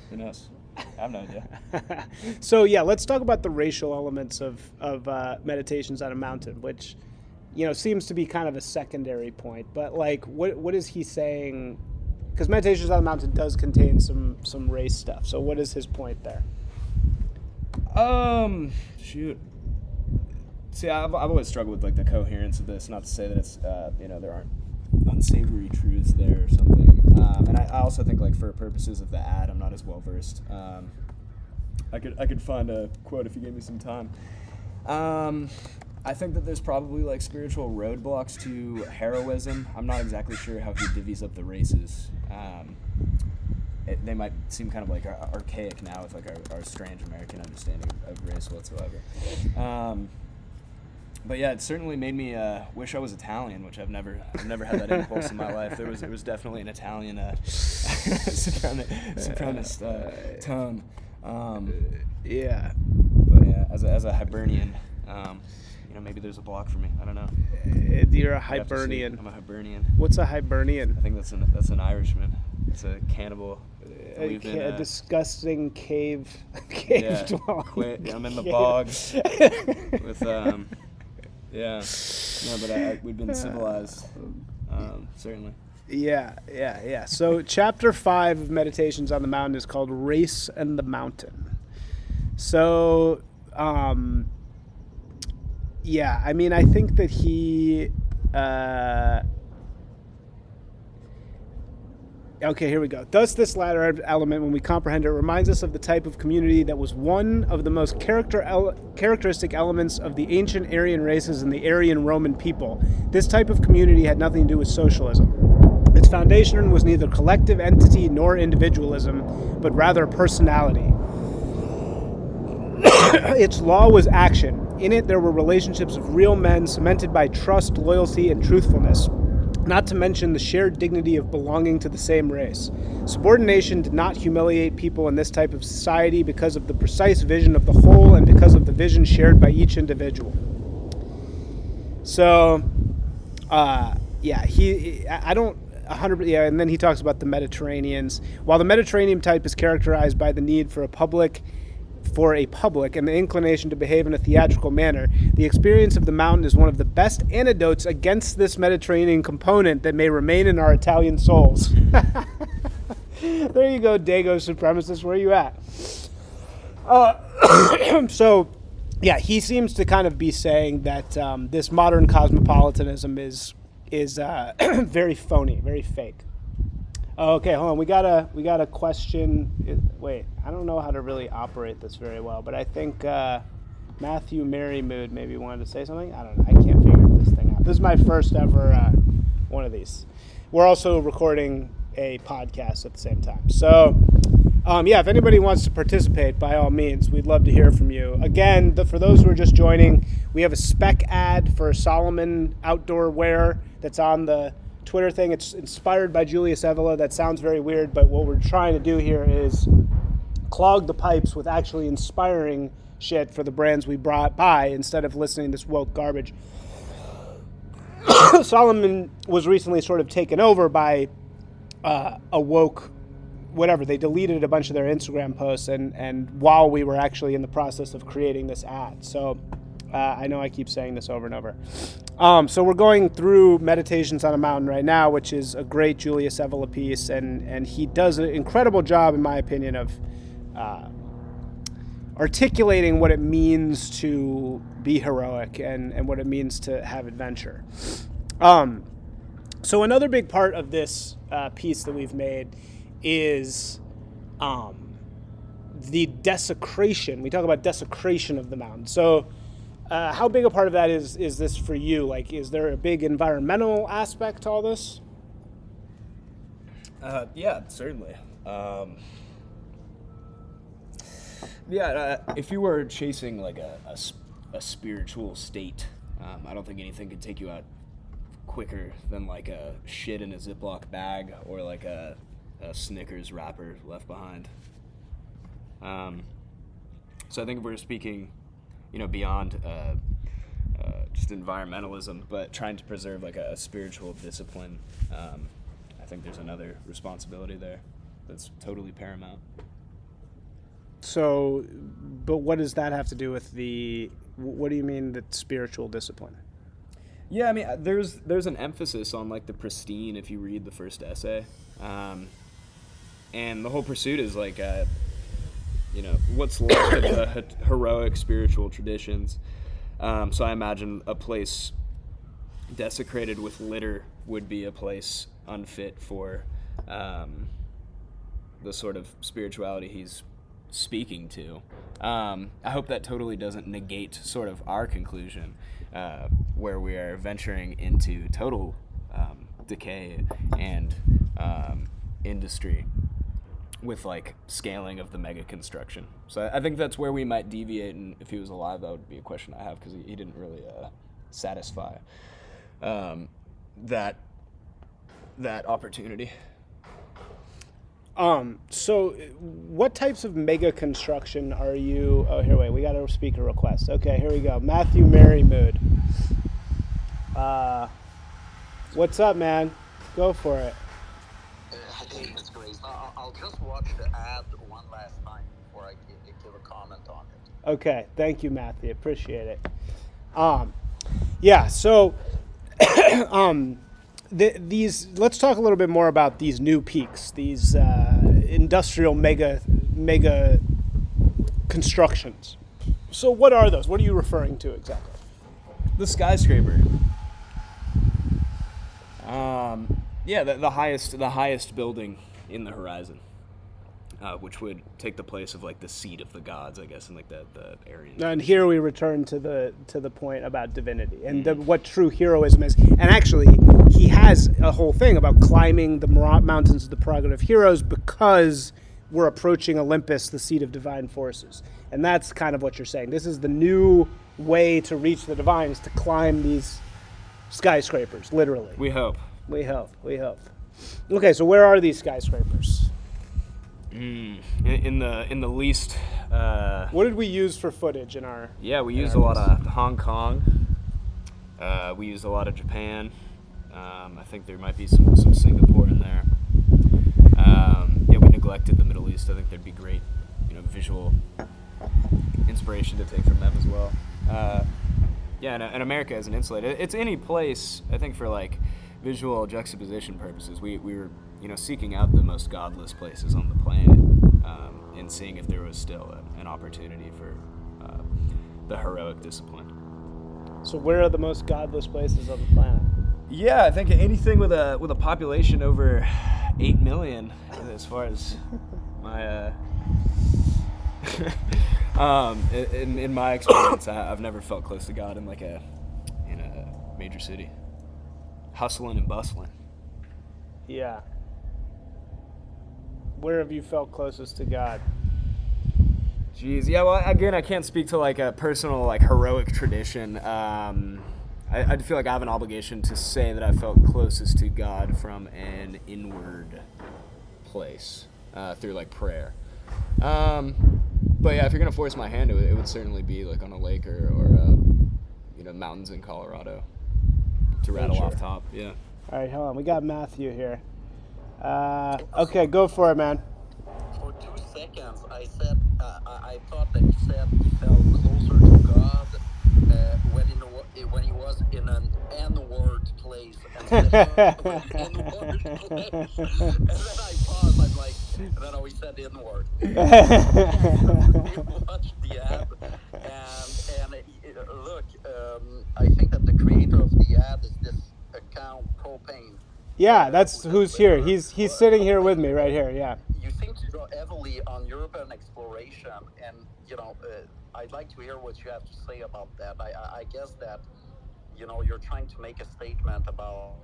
who knows? I have no idea. so yeah, let's talk about the racial elements of of uh, meditations on a mountain, which you know seems to be kind of a secondary point. But like, what what is he saying? Because meditations on a mountain does contain some some race stuff. So what is his point there? Um, shoot. See, I've, I've always struggled with like the coherence of this. Not to say that it's uh, you know there aren't unsavory truths there or something. Um, and I, I also think like for purposes of the ad, I'm not as well versed. Um, I could I could find a quote if you gave me some time. Um, I think that there's probably like spiritual roadblocks to heroism. I'm not exactly sure how he divvies up the races. Um, it, they might seem kind of like ar- archaic now with like our, our strange American understanding of, of race whatsoever. Um, but yeah, it certainly made me uh, wish I was Italian, which I've never I've never had that impulse in my life. There was there was definitely an Italian uh, soprano, sopranos uh, tone. Um, Yeah, but yeah, as a, as a Hibernian, um, you know, maybe there's a block for me. I don't know. Uh, you're a I'd have to see. Hibernian. I'm a Hibernian. What's a Hibernian? I think that's an that's an Irishman. It's a cannibal. A, We've ca- a uh, disgusting cave cave yeah, dwelling. quit. I'm in the bog with um, yeah. No, but I, I, we've been civilized, um, certainly. Yeah, yeah, yeah. So, chapter five of Meditations on the Mountain is called Race and the Mountain. So, um, yeah, I mean, I think that he. Uh, Okay, here we go. Thus, this latter element, when we comprehend it, reminds us of the type of community that was one of the most character characteristic elements of the ancient Aryan races and the Aryan Roman people. This type of community had nothing to do with socialism. Its foundation was neither collective entity nor individualism, but rather personality. its law was action. In it, there were relationships of real men cemented by trust, loyalty, and truthfulness not to mention the shared dignity of belonging to the same race. Subordination did not humiliate people in this type of society because of the precise vision of the whole and because of the vision shared by each individual. So, uh, yeah, he, I don't. 100 yeah and then he talks about the mediterraneans while the mediterranean type is characterized by the need for a public for a public and the inclination to behave in a theatrical manner, the experience of the mountain is one of the best antidotes against this Mediterranean component that may remain in our Italian souls. there you go, Dago supremacist. Where are you at? Uh, so, yeah, he seems to kind of be saying that um, this modern cosmopolitanism is is uh, very phony, very fake. Oh, okay, hold on. We got a we got a question. It- wait, I don't know how to really operate this very well, but I think uh, Matthew Merrymood maybe wanted to say something. I don't know. I can't figure this thing out. This is my first ever uh, one of these. We're also recording a podcast at the same time. So, um, yeah, if anybody wants to participate, by all means, we'd love to hear from you. Again, the, for those who are just joining, we have a spec ad for Salomon outdoor wear that's on the Twitter thing. It's inspired by Julius Evola. That sounds very weird, but what we're trying to do here is clog the pipes with actually inspiring shit for the brands we brought by instead of listening to this woke garbage. Salomon was recently sort of taken over by uh, a woke whatever they deleted a bunch of their instagram posts and and while we were actually in the process of creating this ad so uh, i know i keep saying this over and over um, so we're going through meditations on a mountain right now which is a great julius evola piece and and he does an incredible job in my opinion of uh, articulating what it means to be heroic and, and what it means to have adventure. Um, so another big part of this uh, piece that we've made is um, the desecration. We talk about desecration of the mountain. So, uh, how big a part of that is is this for you? Like, is there a big environmental aspect to all this? Uh, yeah, certainly. Um, yeah, uh, if you were chasing like a a spiritual state, um, I don't think anything could take you out quicker than like a shit in a Ziploc bag or like a, a Snickers wrapper left behind. Um, so I think if we're speaking, you know, beyond uh, uh, just environmentalism, but trying to preserve like a, a spiritual discipline, um, I think there's another responsibility there that's totally paramount. So, but what does that have to do with the? What do you mean that spiritual discipline? Yeah, I mean, uh, there's there's an emphasis on like the pristine if you read the first essay, um, and the whole pursuit is like, uh, you know, what's left of the heroic spiritual traditions. Um, so I imagine a place desecrated with litter would be a place unfit for um, the sort of spirituality he's speaking to. Um, I hope that totally doesn't negate sort of our conclusion, uh, where we are venturing into total um, decay and um, industry with like scaling of the mega construction. So I think that's where we might deviate. And if he was alive, that would be a question I have because he, he didn't really uh, satisfy um, that that opportunity. Um, so, what types of mega construction are you? Oh, here, wait, we got a speaker request. Okay, here we go. Matthew Merrymood. Uh, what's up, man? Go for it. It's great. I'll, I'll just watch the ad one last time before I give, give a comment on it. Okay, thank you, Matthew. Appreciate it. Um, yeah, so um, the, these. Let's talk a little bit more about these new peaks, these uh, industrial mega mega constructions. So, what are those? What are you referring to exactly? The skyscraper. Um, yeah, the, the highest the highest building in the horizon, uh, which would take the place of like the seat of the gods, I guess, and like the the Aryan. And here we return to the to the point about divinity and the, what true heroism is. And actually, he has a whole thing about climbing the mountains of the prerogative heroes because we're approaching Olympus, the seat of divine forces. And that's kind of what you're saying. This is the new way to reach the divine is to climb these skyscrapers, literally. We hope. We hope. We hope. Okay, so where are these skyscrapers? In, in the in the least, uh, What did we use for footage in our? yeah, we used a lot of Hong Kong. Uh, we used a lot of Japan. Um, I think there might be some, some Singapore in there. Um, yeah, we neglected the Middle East. I think there'd be great, you know, visual inspiration to take from them as well. Uh, yeah, and, and America as an insulated. It's any place. I think for like visual juxtaposition purposes, we, we were you know seeking out the most godless places on the planet um, and seeing if there was still a, an opportunity for uh, the heroic discipline. So where are the most godless places on the planet? Yeah, I think anything with a with a population over eight million as far as my. Uh, um, in, in my experience, I, I've never felt close to God in like a in a major city, hustling and bustling. Yeah. Where have you felt closest to God? Jeez, yeah. Well, again, I can't speak to like a personal, like heroic tradition. Um, I, I feel like I have an obligation to say that I felt closest to God from an inward place uh, through like prayer. Um, but yeah, if you're gonna force my hand, it would, it would certainly be like on a lake or, or uh, you know mountains in Colorado to rattle Nature. off top. Yeah. All right, hold on. We got Matthew here. Uh, okay, go for it, man. For two seconds, I said uh, I, I thought that he said he felt closer to God uh, when in when he was in an N-word place instead of an N-word place. And then I paused. I'm like, and then I always said N-word. we watched the ad, and and uh, look, um, I think that the creator ad is this account Propane. yeah, that's who's here. He's he's sitting here with me right here. Yeah. You seem to draw heavily on urban exploration, and you know, uh, I'd like to hear what you have to say about that. I, I, I guess that you know you're trying to make a statement about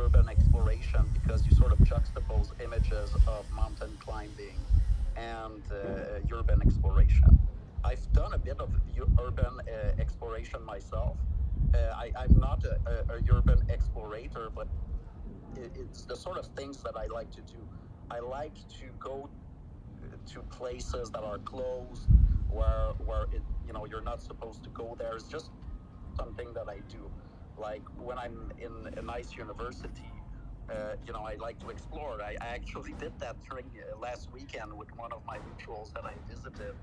urban exploration because you sort of juxtapose images of mountain climbing and uh, urban exploration. I've done a bit of urban uh, exploration myself. Uh, I, I'm not a, a, a urban explorator, but it, it's the sort of things that I like to do. I like to go to places that are closed, where where it, you know you're not supposed to go there. It's just something that I do. Like when I'm in a nice university, uh, you know, I like to explore. I, I actually did that during uh, last weekend with one of my mutuals that I visited,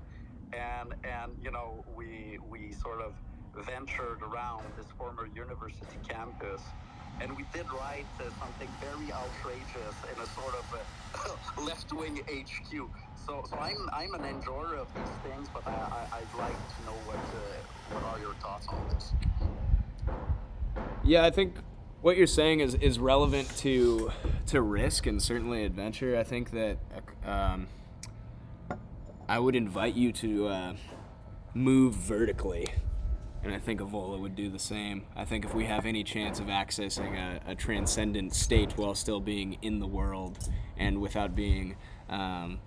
and and you know we we sort of ventured around this former university campus and we did write uh, something very outrageous in a sort of left-wing HQ. So, so I'm I'm an enjoyer of these things, but I, I I'd like to know what uh, what are your thoughts on this? Yeah, I think what you're saying is, is relevant to to risk and certainly adventure. I think that um, I would invite you to uh, move vertically, and I think Evola would do the same. I think if we have any chance of accessing a, a transcendent state while still being in the world and without being um,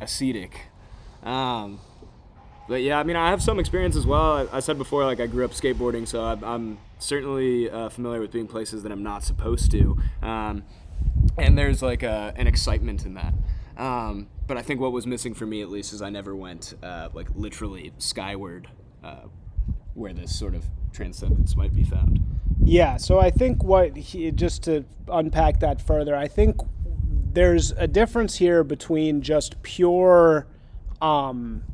ascetic. Um, but yeah, I mean, I have some experience as well. I, I said before, like I grew up skateboarding, so I'm, I'm certainly uh, familiar with being places that I'm not supposed to. Um, and there's like a, an excitement in that. Um, but I think what was missing for me, at least, is I never went uh, like literally skyward, uh, where this sort of transcendence might be found. Yeah, so I think what he, just to unpack that further, I think there's a difference here between just pure um,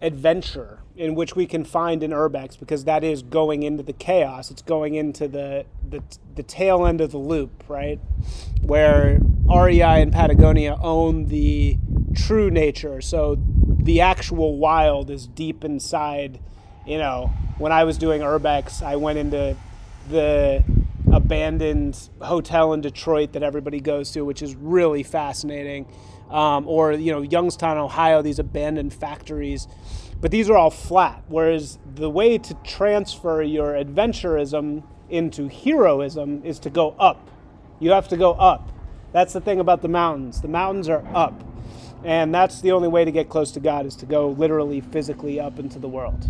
adventure in which we can find in urbex because that is going into the chaos. It's going into the the, the tail end of the loop right? Where REI and Patagonia own the true nature. So the actual wild is deep inside you know when I was doing urbex I went into the abandoned hotel in Detroit that everybody goes to which is really fascinating um, or you know Youngstown, Ohio, these abandoned factories. But these are all flat. Whereas the way to transfer your adventurism into heroism is to go up. You have to go up. That's the thing about the mountains. The mountains are up. And that's the only way to get close to God is to go literally physically up into the world.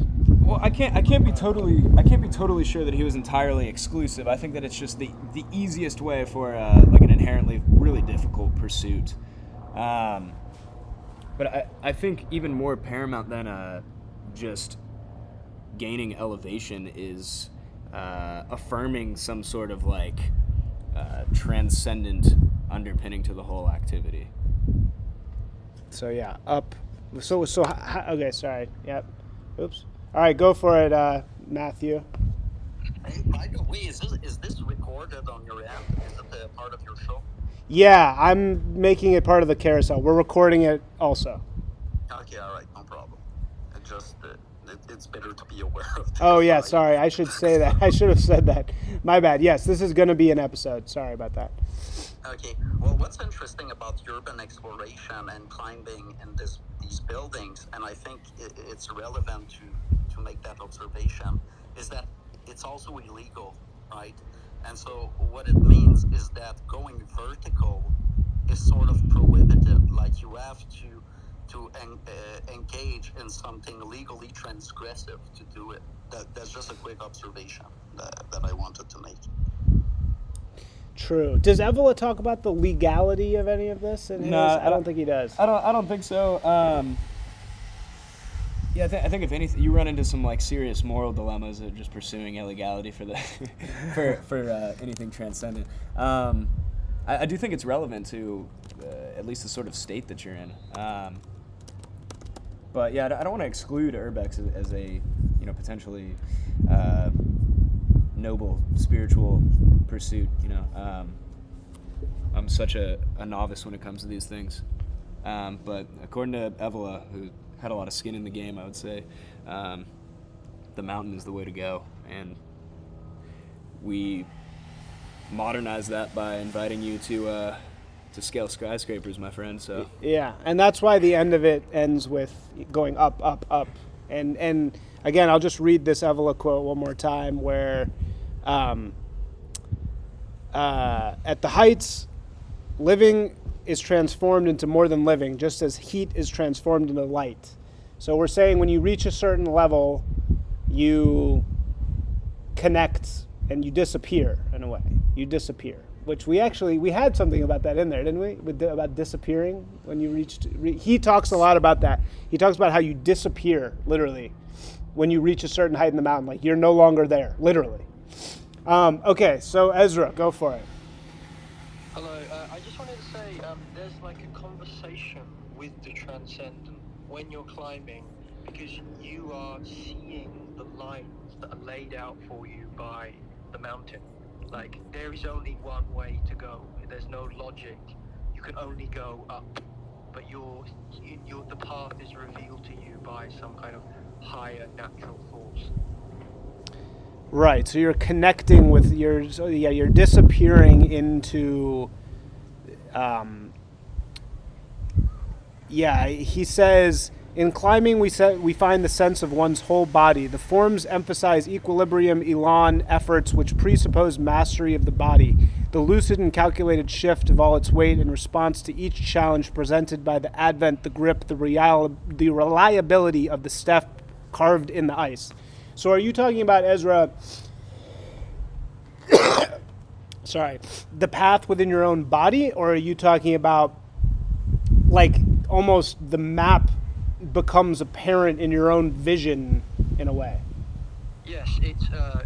Well, I can't. I can't be totally. I can't be totally sure that he was entirely exclusive. I think that it's just the the easiest way for uh, like an inherently really difficult pursuit. Um, but I, I think even more paramount than uh, just gaining elevation is uh, affirming some sort of like uh, transcendent underpinning to the whole activity. So yeah, up. So so okay, sorry. Yep. Oops. All right, go for it, uh, Matthew. Hey, by the way, is this is this recorded on your end? Is it part of your show? Yeah, I'm making it part of the carousel. We're recording it also. Okay, all right, no problem. It just uh, it, it, it's better to be aware of. This. Oh yeah, sorry. I should say that. I should have said that. My bad. Yes, this is going to be an episode. Sorry about that. Okay. Well, what's interesting about urban exploration and climbing in this, these buildings, and I think it, it's relevant to, to make that observation, is that it's also illegal, right? And so what it means is that going vertical is sort of prohibited. Like you have to to en- uh, engage in something legally transgressive to do it. That, that's just a quick observation that, that I wanted to make. True. Does Evola talk about the legality of any of this? In his? I don't think he does. I don't. I don't think so. Um, yeah, I, th- I think if anything, you run into some like serious moral dilemmas of just pursuing illegality for the for for uh, anything transcendent. Um, I, I do think it's relevant to uh, at least the sort of state that you're in. Um, but yeah, I don't- I don't want to exclude urbex as, as a you know potentially uh, noble spiritual pursuit. You know, um, I'm such a, a novice when it comes to these things. Um, but according to Evola, who had a lot of skin in the game, I would say um, the mountain is the way to go, and we modernize that by inviting you to uh, to scale skyscrapers, my friend. So Yeah, and that's why the end of it ends with going up, up, up. And and again, I'll just read this Evola quote one more time, where um, uh, at the heights, living is transformed into more than living, just as heat is transformed into light. So we're saying when you reach a certain level, you connect and you disappear in a way. You disappear, which we actually we had something about that in there, didn't we? With the, about disappearing when you reached. Re, he talks a lot about that. He talks about how you disappear literally when you reach a certain height in the mountain. Like you're no longer there, literally. Um, okay, so Ezra, go for it. Hello, uh, I just wanted to say um, there's like a conversation with the transcendent when you're climbing because you are seeing the lines that are laid out for you by the mountain. Like, there is only one way to go, there's no logic. You can only go up, but your, your, the path is revealed to you by some kind of higher natural force. Right. So you're connecting with your. So yeah, you're disappearing into. Um, yeah, he says in climbing we set, we find the sense of one's whole body. The forms emphasize equilibrium, elan, efforts which presuppose mastery of the body. The lucid and calculated shift of all its weight in response to each challenge presented by the advent, the grip, the, real, the reliability of the step carved in the ice. So are you talking about Ezra? sorry, the path within your own body, or are you talking about like almost the map becomes apparent in your own vision in a way? Yes, it's uh,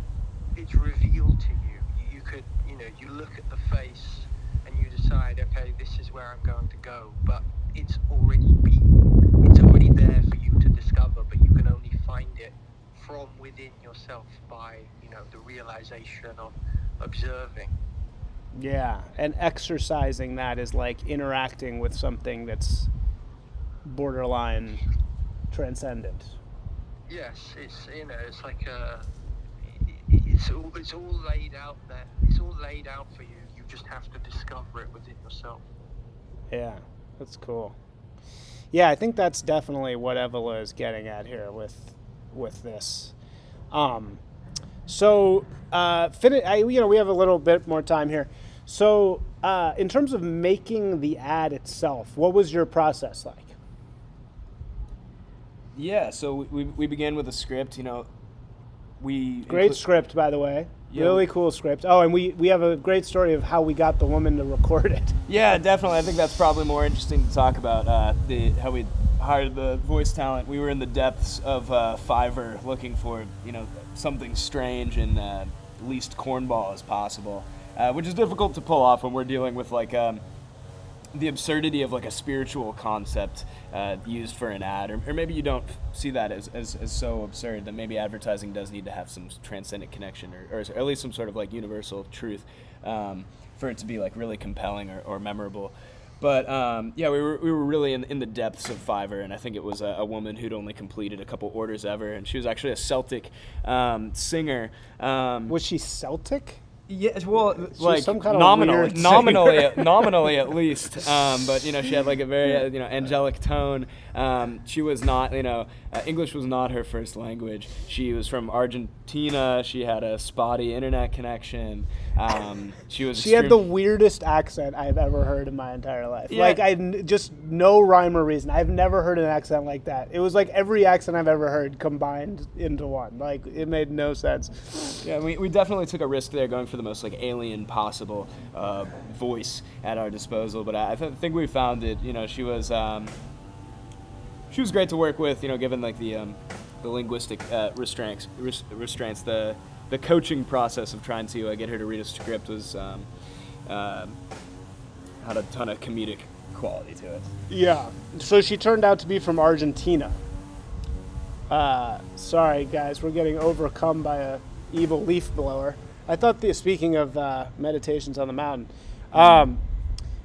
it's revealed to you. you. Could, you know, you look at the face and you decide, okay, this is where I'm going to go. But it's already been, it's already there for you to discover. But you can only find it from within yourself by, you know, the realization of observing. Yeah, and exercising that is like interacting with something that's borderline transcendent. Yes, it's you know, it's like a, it's all it's all laid out there. It's all laid out for you. You just have to discover it within yourself. Yeah, that's cool. Yeah, I think that's definitely what Evola is getting at here with with this. Um, so, uh, fin- I, you know, we have a little bit more time here. So, uh, in terms of making the ad itself, what was your process like? yeah, so we, we began with a script. You know, we Great inclu- script, by the way. Yeah, really cool script. Oh, and we, we have a great story of how we got the woman to record it. Yeah, definitely. I think that's probably more interesting to talk about. Uh, the how we hired the voice talent. We were in the depths of uh, Fiverr looking for you know something strange and uh, least cornball as possible, uh, which is difficult to pull off when we're dealing with like. Um, the absurdity of like a spiritual concept uh, used for an ad, or, or maybe you don't see that as, as, as so absurd that maybe advertising does need to have some transcendent connection or, or at least some sort of like universal truth um, for it to be like really compelling or, or memorable. But um, yeah, we were, we were really in, in the depths of Fiverr, and I think it was a, a woman who'd only completed a couple orders ever, and she was actually a Celtic um, singer. Um, Was she Celtic? yeah, well, like some kind of nominally, nominally, nominally at least. Um, but you know, she had like a very uh, you know angelic tone. Um, she was not, you know, uh, English was not her first language. She was from Argentina. She had a spotty internet connection. Um, she was. She had the weirdest accent I've ever heard in my entire life. Yeah. Like I n- just no rhyme or reason. I've never heard an accent like that. It was like every accent I've ever heard combined into one. Like it made no sense. Yeah, we, we definitely took a risk there, going for the most like alien possible uh, voice at our disposal. But I, I think we found it. You know, she was um, she was great to work with. You know, given like the um, the linguistic uh, restraints res- restraints the the coaching process of trying to uh, get her to read a script was um, um had a ton of comedic quality to it. Yeah. So she turned out to be from Argentina. Uh, sorry guys, we're getting overcome by a evil leaf blower. I thought the speaking of uh, meditations on the mountain. Um,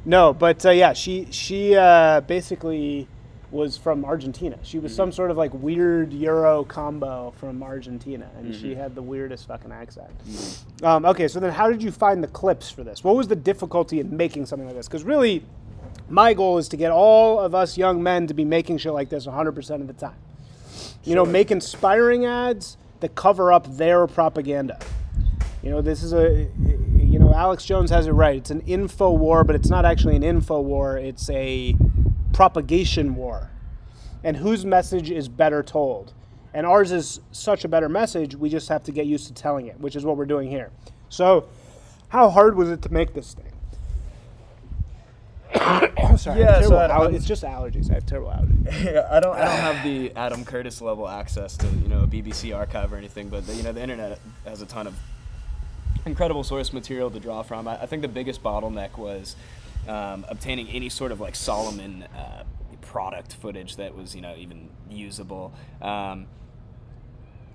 no, but uh, yeah, she she uh, basically was from Argentina. She was mm-hmm. some sort of like weird Euro combo from Argentina, and she mm-hmm. had the weirdest fucking accent. Mm-hmm. Um, okay, so then how did you find the clips for this? What was the difficulty in making something like this? Because really, my goal is to get all of us young men to be making shit like this 100% of the time. You know, make inspiring ads that cover up their propaganda. You know, this is a, you know, Alex Jones has it right. It's an info war, but it's not actually an info war. It's a propagation war. And whose message is better told? And ours is such a better message, we just have to get used to telling it, which is what we're doing here. So, how hard was it to make this thing? Sorry, Yeah, so terrible I- aller- I'm- it's just allergies. I have terrible allergies. Yeah, I don't. I don't have the Adam Curtis level access to you know a BBC archive or anything, but the, you know the internet has a ton of incredible source material to draw from. I, I think the biggest bottleneck was um, obtaining any sort of like Salomon uh, product footage that was you know even usable. Um,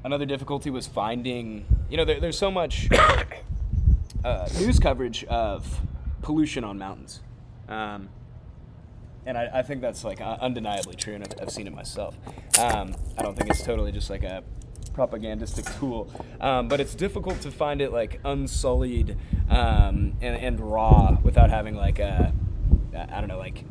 another difficulty was finding you know there, there's so much uh, news coverage of pollution on mountains. Um, and I, I think that's like undeniably true, and I've, I've seen it myself. Um, I don't think it's totally just like a propagandistic tool, um, but it's difficult to find it like unsullied um, and, and raw without having like a, I don't know, like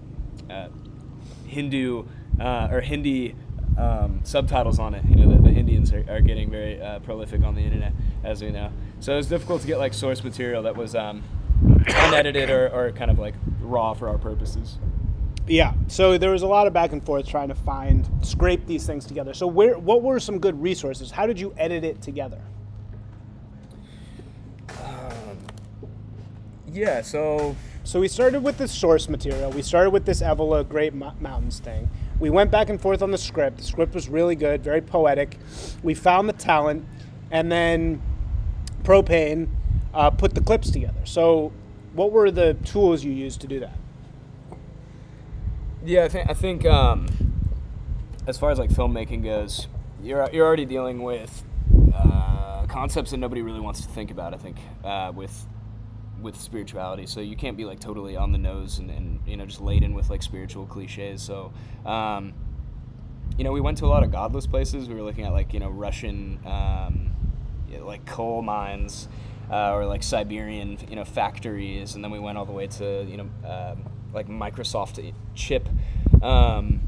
Hindu uh, or Hindi um, subtitles on it. You know, the, the Indians are, are getting very uh, prolific on the internet, as we know. So it's difficult to get like source material that was um, unedited or, or kind of like raw for our purposes. Yeah. So there was a lot of back and forth trying to find, scrape these things together. So where, what were some good resources? How did you edit it together? Yeah, so So we started with the source material. We started with this Evola Great Mo- Mountains thing. We went back and forth on the script. The script was really good, very poetic. We found the talent, and then Propane uh, put the clips together. So, what were the tools you used to do that? Yeah, I think I think um, as far as like filmmaking goes, you're you're already dealing with uh, concepts that nobody really wants to think about. I think uh, with with spirituality, so you can't be like totally on the nose and, and you know just laden with like spiritual cliches. So. Um, you know, we went to a lot of godless places. We were looking at like you know Russian, um, like coal mines, uh, or like Siberian, you know, factories, and then we went all the way to you know um, like Microsoft chip, um,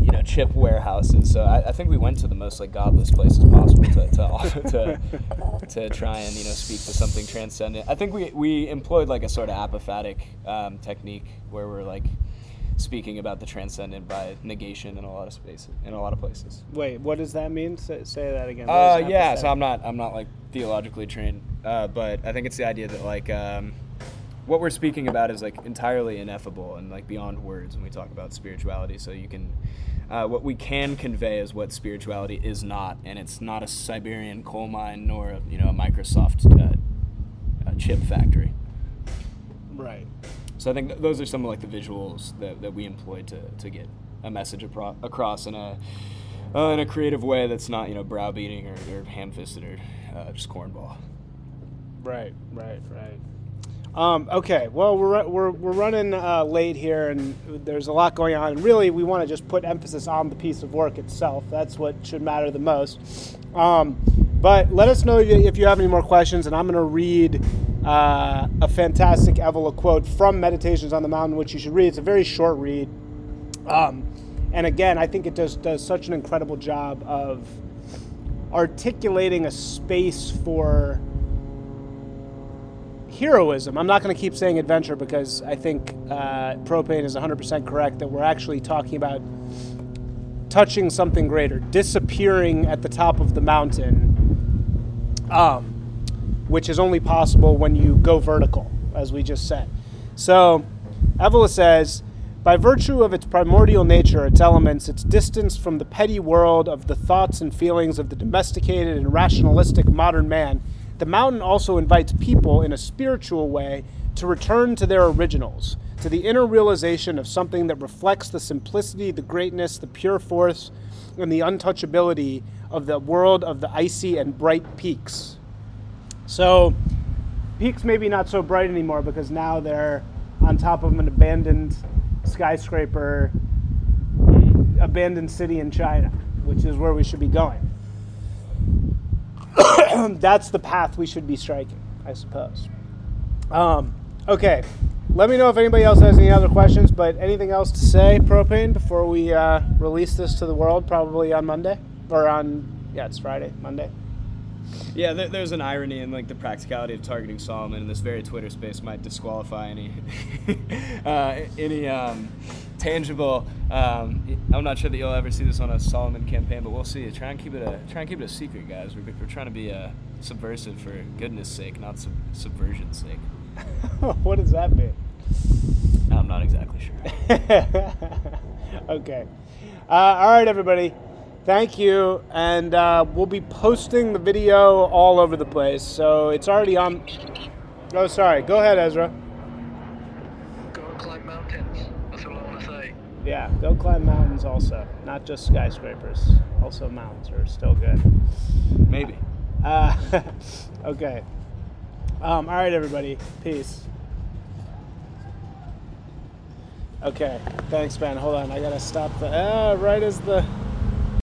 you know, chip warehouses. So I, I think we went to the most like godless places possible to to, to to try and you know speak to something transcendent. I think we we employed like a sort of apophatic um, technique where we're like speaking about the transcendent by negation in a lot of spaces in a lot of places. Wait, what does that mean? Say, say that again. Uh, yeah. So I'm not I'm not like theologically trained, uh, but I think it's the idea that like um, what we're speaking about is like entirely ineffable and like beyond words when we talk about spirituality. So you can uh, what we can convey is what spirituality is not, and it's not a Siberian coal mine nor a, you know a Microsoft uh, uh, chip factory. Right. So I think th- those are some of like the visuals that, that we employed to, to get a message apro- across in a uh, in a creative way that's not you know browbeating or, or ham fisted or uh, just cornball. Right, right, right. Um, okay, well, we're, we're, we're running uh, late here, and there's a lot going on. And really, we want to just put emphasis on the piece of work itself. That's what should matter the most. Um, but let us know if you have any more questions, and I'm going to read uh, a fantastic Evola quote from Meditations on the Mountain, which you should read. It's a very short read. Um, and again, I think it does, does such an incredible job of articulating a space for heroism. I'm not going to keep saying adventure because I think uh, propane is 100% correct that we're actually talking about touching something greater, disappearing at the top of the mountain, um, which is only possible when you go vertical, as we just said. So, Evola says, by virtue of its primordial nature, its elements, its distance from the petty world of the thoughts and feelings of the domesticated and rationalistic modern man, the mountain also invites people in a spiritual way to return to their originals, to the inner realization of something that reflects the simplicity, the greatness, the pure force, and the untouchability of the world of the icy and bright peaks. So, peaks maybe not so bright anymore because now they're on top of an abandoned skyscraper, abandoned city in China, which is where we should be going. that's the path we should be striking, I suppose. Um, okay, let me know if anybody else has any other questions. But anything else to say, propane, before we uh, release this to the world, probably on Monday or on yeah, it's Friday, Monday. Yeah, there, there's an irony in like the practicality of targeting Salomon, and this very Twitter space might disqualify any uh, any um, tangible. Um, I'm not sure that you'll ever see this on a Salomon campaign, but we'll see. Try and keep it a try and keep it a secret, guys. We're, we're trying to be uh, subversive for goodness sake, not sub- subversion's sake. what does that mean? I'm not exactly sure. okay. Uh, all right, everybody. Thank you, and uh, we'll be posting the video all over the place. So it's already on. Oh, sorry. Go ahead, Ezra. Go climb mountains. That's all I want to say. Yeah, go climb mountains also, not just skyscrapers. Also, mountains are still good. Maybe. Uh, okay. Um, all right, everybody. Peace. Okay. Thanks, man. Hold on. I gotta stop the. Ah, right as the.